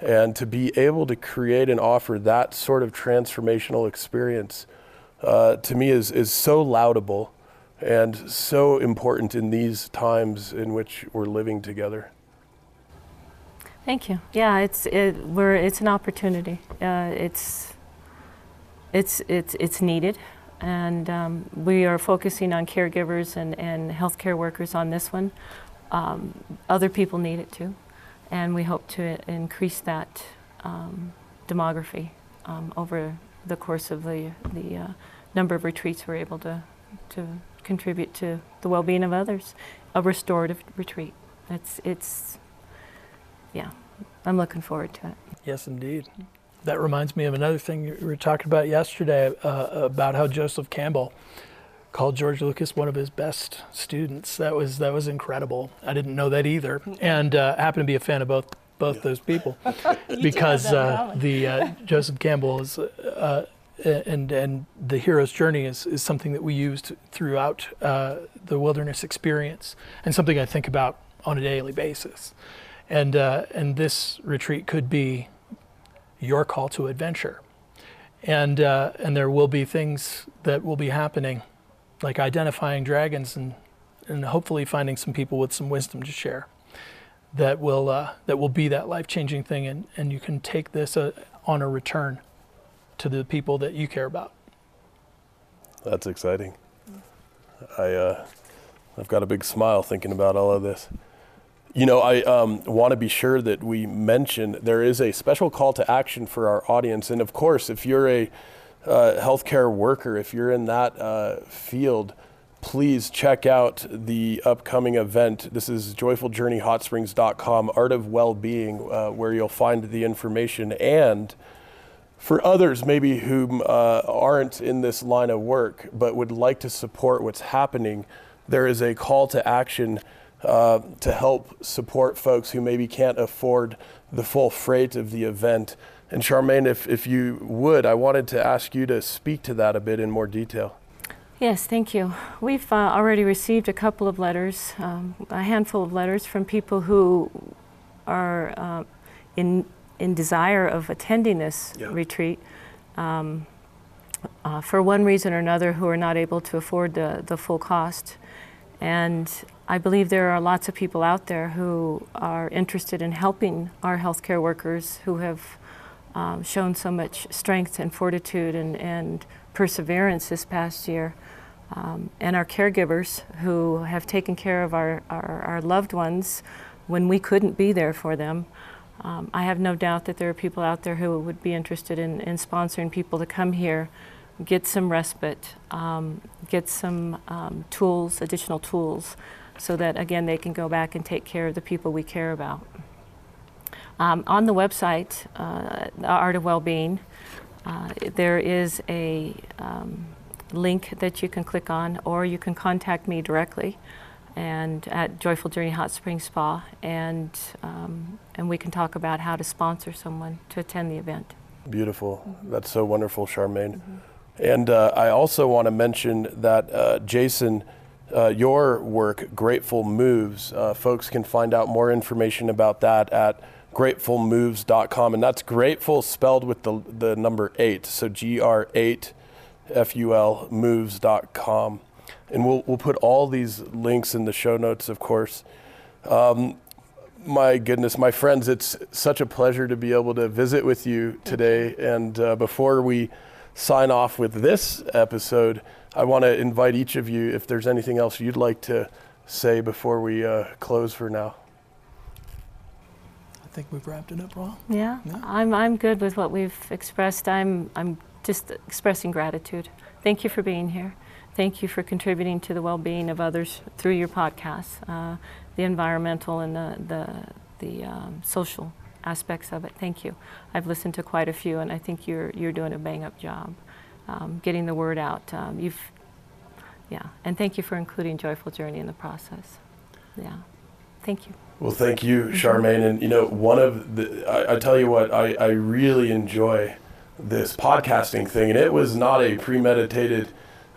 And to be able to create and offer that sort of transformational experience uh, to me is, is so laudable and so important in these times in which we're living together. Thank you. Yeah, it's it, we're it's an opportunity. Uh, it's it's it's it's needed, and um, we are focusing on caregivers and and healthcare workers on this one. Um, other people need it too, and we hope to increase that um, demography um, over the course of the the uh, number of retreats we're able to to contribute to the well-being of others. A restorative retreat. It's it's yeah, I'm looking forward to it. Yes, indeed. That reminds me of another thing you were talking about yesterday uh, about how Joseph Campbell called George Lucas one of his best students. That was that was incredible. I didn't know that either, and uh, happen to be a fan of both both those people because uh, the uh, Joseph Campbell is. And and the hero's journey is, is something that we used throughout uh, the wilderness experience, and something I think about on a daily basis. And uh, and this retreat could be your call to adventure. And, uh, and there will be things that will be happening, like identifying dragons and, and hopefully finding some people with some wisdom to share that will, uh, that will be that life changing thing. And, and you can take this uh, on a return to the people that you care about. That's exciting. I, uh, I've got a big smile thinking about all of this. You know, I um, want to be sure that we mention there is a special call to action for our audience. And of course, if you're a uh, healthcare worker, if you're in that uh, field, please check out the upcoming event. This is joyfuljourneyhotsprings.com, Art of Wellbeing, uh, where you'll find the information. And for others, maybe who uh, aren't in this line of work but would like to support what's happening, there is a call to action uh, to help support folks who maybe can't afford the full freight of the event. And Charmaine, if, if you would, I wanted to ask you to speak to that a bit in more detail. Yes, thank you. We've uh, already received a couple of letters, um, a handful of letters from people who are uh, in in desire of attending this Yeah. retreat. Um, uh, for one reason or another, who are not able to afford the, the full cost. And I believe there are lots of people out there who are interested in helping our healthcare workers who have um, shown so much strength and fortitude and, and perseverance this past year. Um, and our caregivers who have taken care of our, our, our loved ones when we couldn't be there for them. Um, I have no doubt that there are people out there who would be interested in, in sponsoring people to come here, get some respite, um, get some um, tools, additional tools, so that again they can go back and take care of the people we care about. Um, on the website, uh, the Art of Wellbeing, uh, there is a um, link that you can click on, or you can contact me directly, and at Joyful Journey Hot Spring Spa, and um, and we can talk about how to sponsor someone to attend the event. Beautiful. That's so wonderful, Charmaine. And uh, I also want to mention that, uh, Jason, uh, your work, Grateful Moves, uh, folks can find out more information about that at gratefulmoves.com. And that's grateful spelled with the, the number eight. So G R 8 F U L moves.com. And we'll, we'll put all these links in the show notes, of course. Um, my goodness, my friends, it's such a pleasure to be able to visit with you today. And uh, before we sign off with this episode, I want to invite each of you if there's anything else you'd like to say before we uh, close for now. I think we've wrapped it up well. Yeah, Yeah. I'm, I'm good with what we've expressed. I'm, I'm just expressing gratitude. Thank you for being here. Thank you for contributing to the well-being of others through your podcast, uh, the environmental and the, the, the um, social aspects of it. Thank you. I've listened to quite a few, and I think you're, you're doing a bang-up job um, getting the word out. Um, you've, yeah, and thank you for including Joyful Journey in the process. Yeah, thank you. Well, thank you, Charmaine. And you know, one of the I, I tell you what, I, I really enjoy this podcasting thing, and it was not a premeditated,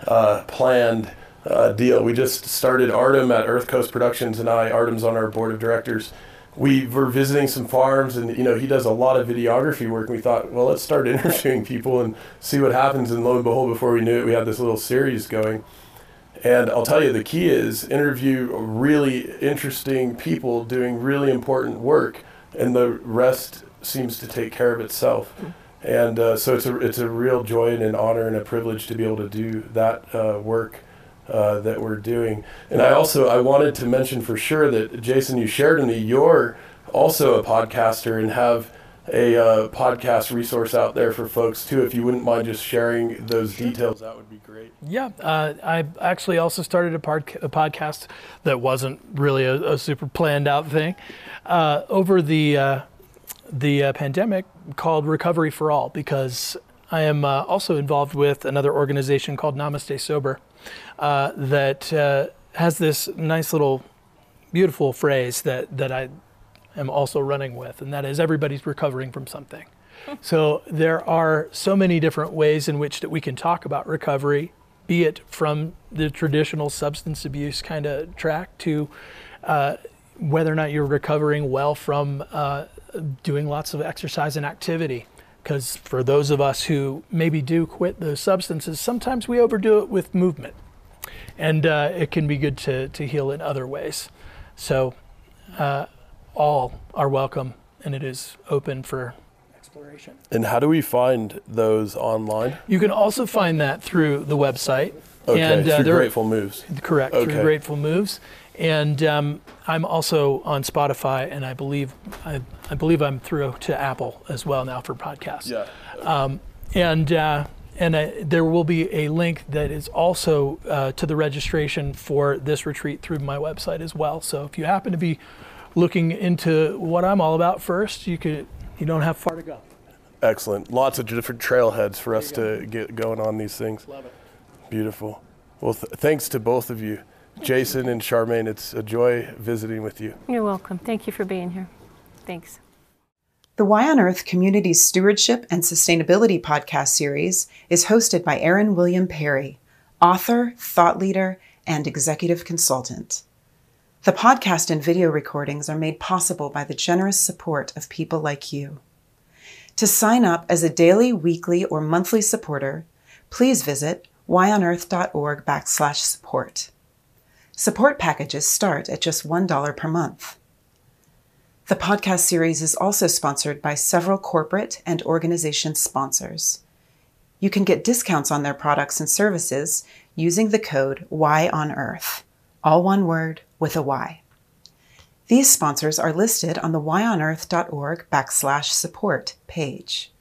uh, planned uh, deal. We just started Artem at Earth Coast Productions, and I Artem's on our board of directors. We were visiting some farms, and you know, he does a lot of videography work. And we thought, well, let's start interviewing people and see what happens. And lo and behold, before we knew it, we had this little series going. And I'll tell you, the key is interview really interesting people doing really important work, and the rest seems to take care of itself. And uh, so it's a it's a real joy and an honor and a privilege to be able to do that uh, work uh, that we're doing. And I also I wanted to mention for sure that Jason, you shared with me, you're also a podcaster and have a uh, podcast resource out there for folks too. If you wouldn't mind just sharing those details, that would be great. Yeah, uh, I actually also started a, pod- a podcast that wasn't really a, a super planned out thing uh, over the uh, the uh, pandemic called Recovery for All because I am uh, also involved with another organization called Namaste Sober uh, that uh, has this nice little beautiful phrase that that I am also running with, and that is everybody's recovering from something. So there are so many different ways in which that we can talk about recovery, be it from the traditional substance abuse kind of track to uh, whether or not you're recovering well from uh, doing lots of exercise and activity. Because for those of us who maybe do quit those substances, sometimes we overdo it with movement, and uh, it can be good to to heal in other ways. So uh, all are welcome, and it is open for exploration. And how do we find those online? You can also find that through the website. Okay, and uh, through Grateful Moves. Correct, Okay. through Grateful Moves. And um, I'm also on Spotify, and I believe I, I believe I'm through to Apple as well now for podcasts. Yeah. And uh, and I, there will be a link that is also uh, to the registration for this retreat through my website as well. So if you happen to be looking into what I'm all about first, you could you don't have far to go. Excellent. Lots of different trailheads for us to get going on these things. Love it. Beautiful. Well, th- thanks to both of you, Jason and Charmaine. It's a joy visiting with you. You're welcome. Thank you for being here. Thanks. The Y on Earth Community Stewardship and Sustainability podcast series is hosted by Aaron William Perry, author, thought leader, and executive consultant. The podcast and video recordings are made possible by the generous support of people like you. To sign up as a daily, weekly, or monthly supporter, please visit yonearth.org backslash support. Support packages start at just $1 per month. The podcast series is also sponsored by several corporate and organization sponsors. You can get discounts on their products and services using the code Y on Earth, all one word with a Y. These sponsors are listed on the yonearth.org backslash support page.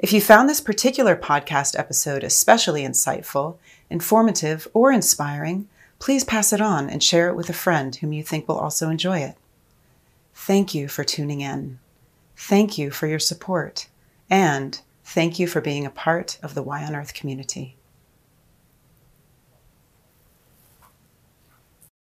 If you found this particular podcast episode especially insightful, informative, or inspiring, please pass it on and share it with a friend whom you think will also enjoy it. Thank you for tuning in. Thank you for your support. And thank you for being a part of the Y on Earth community.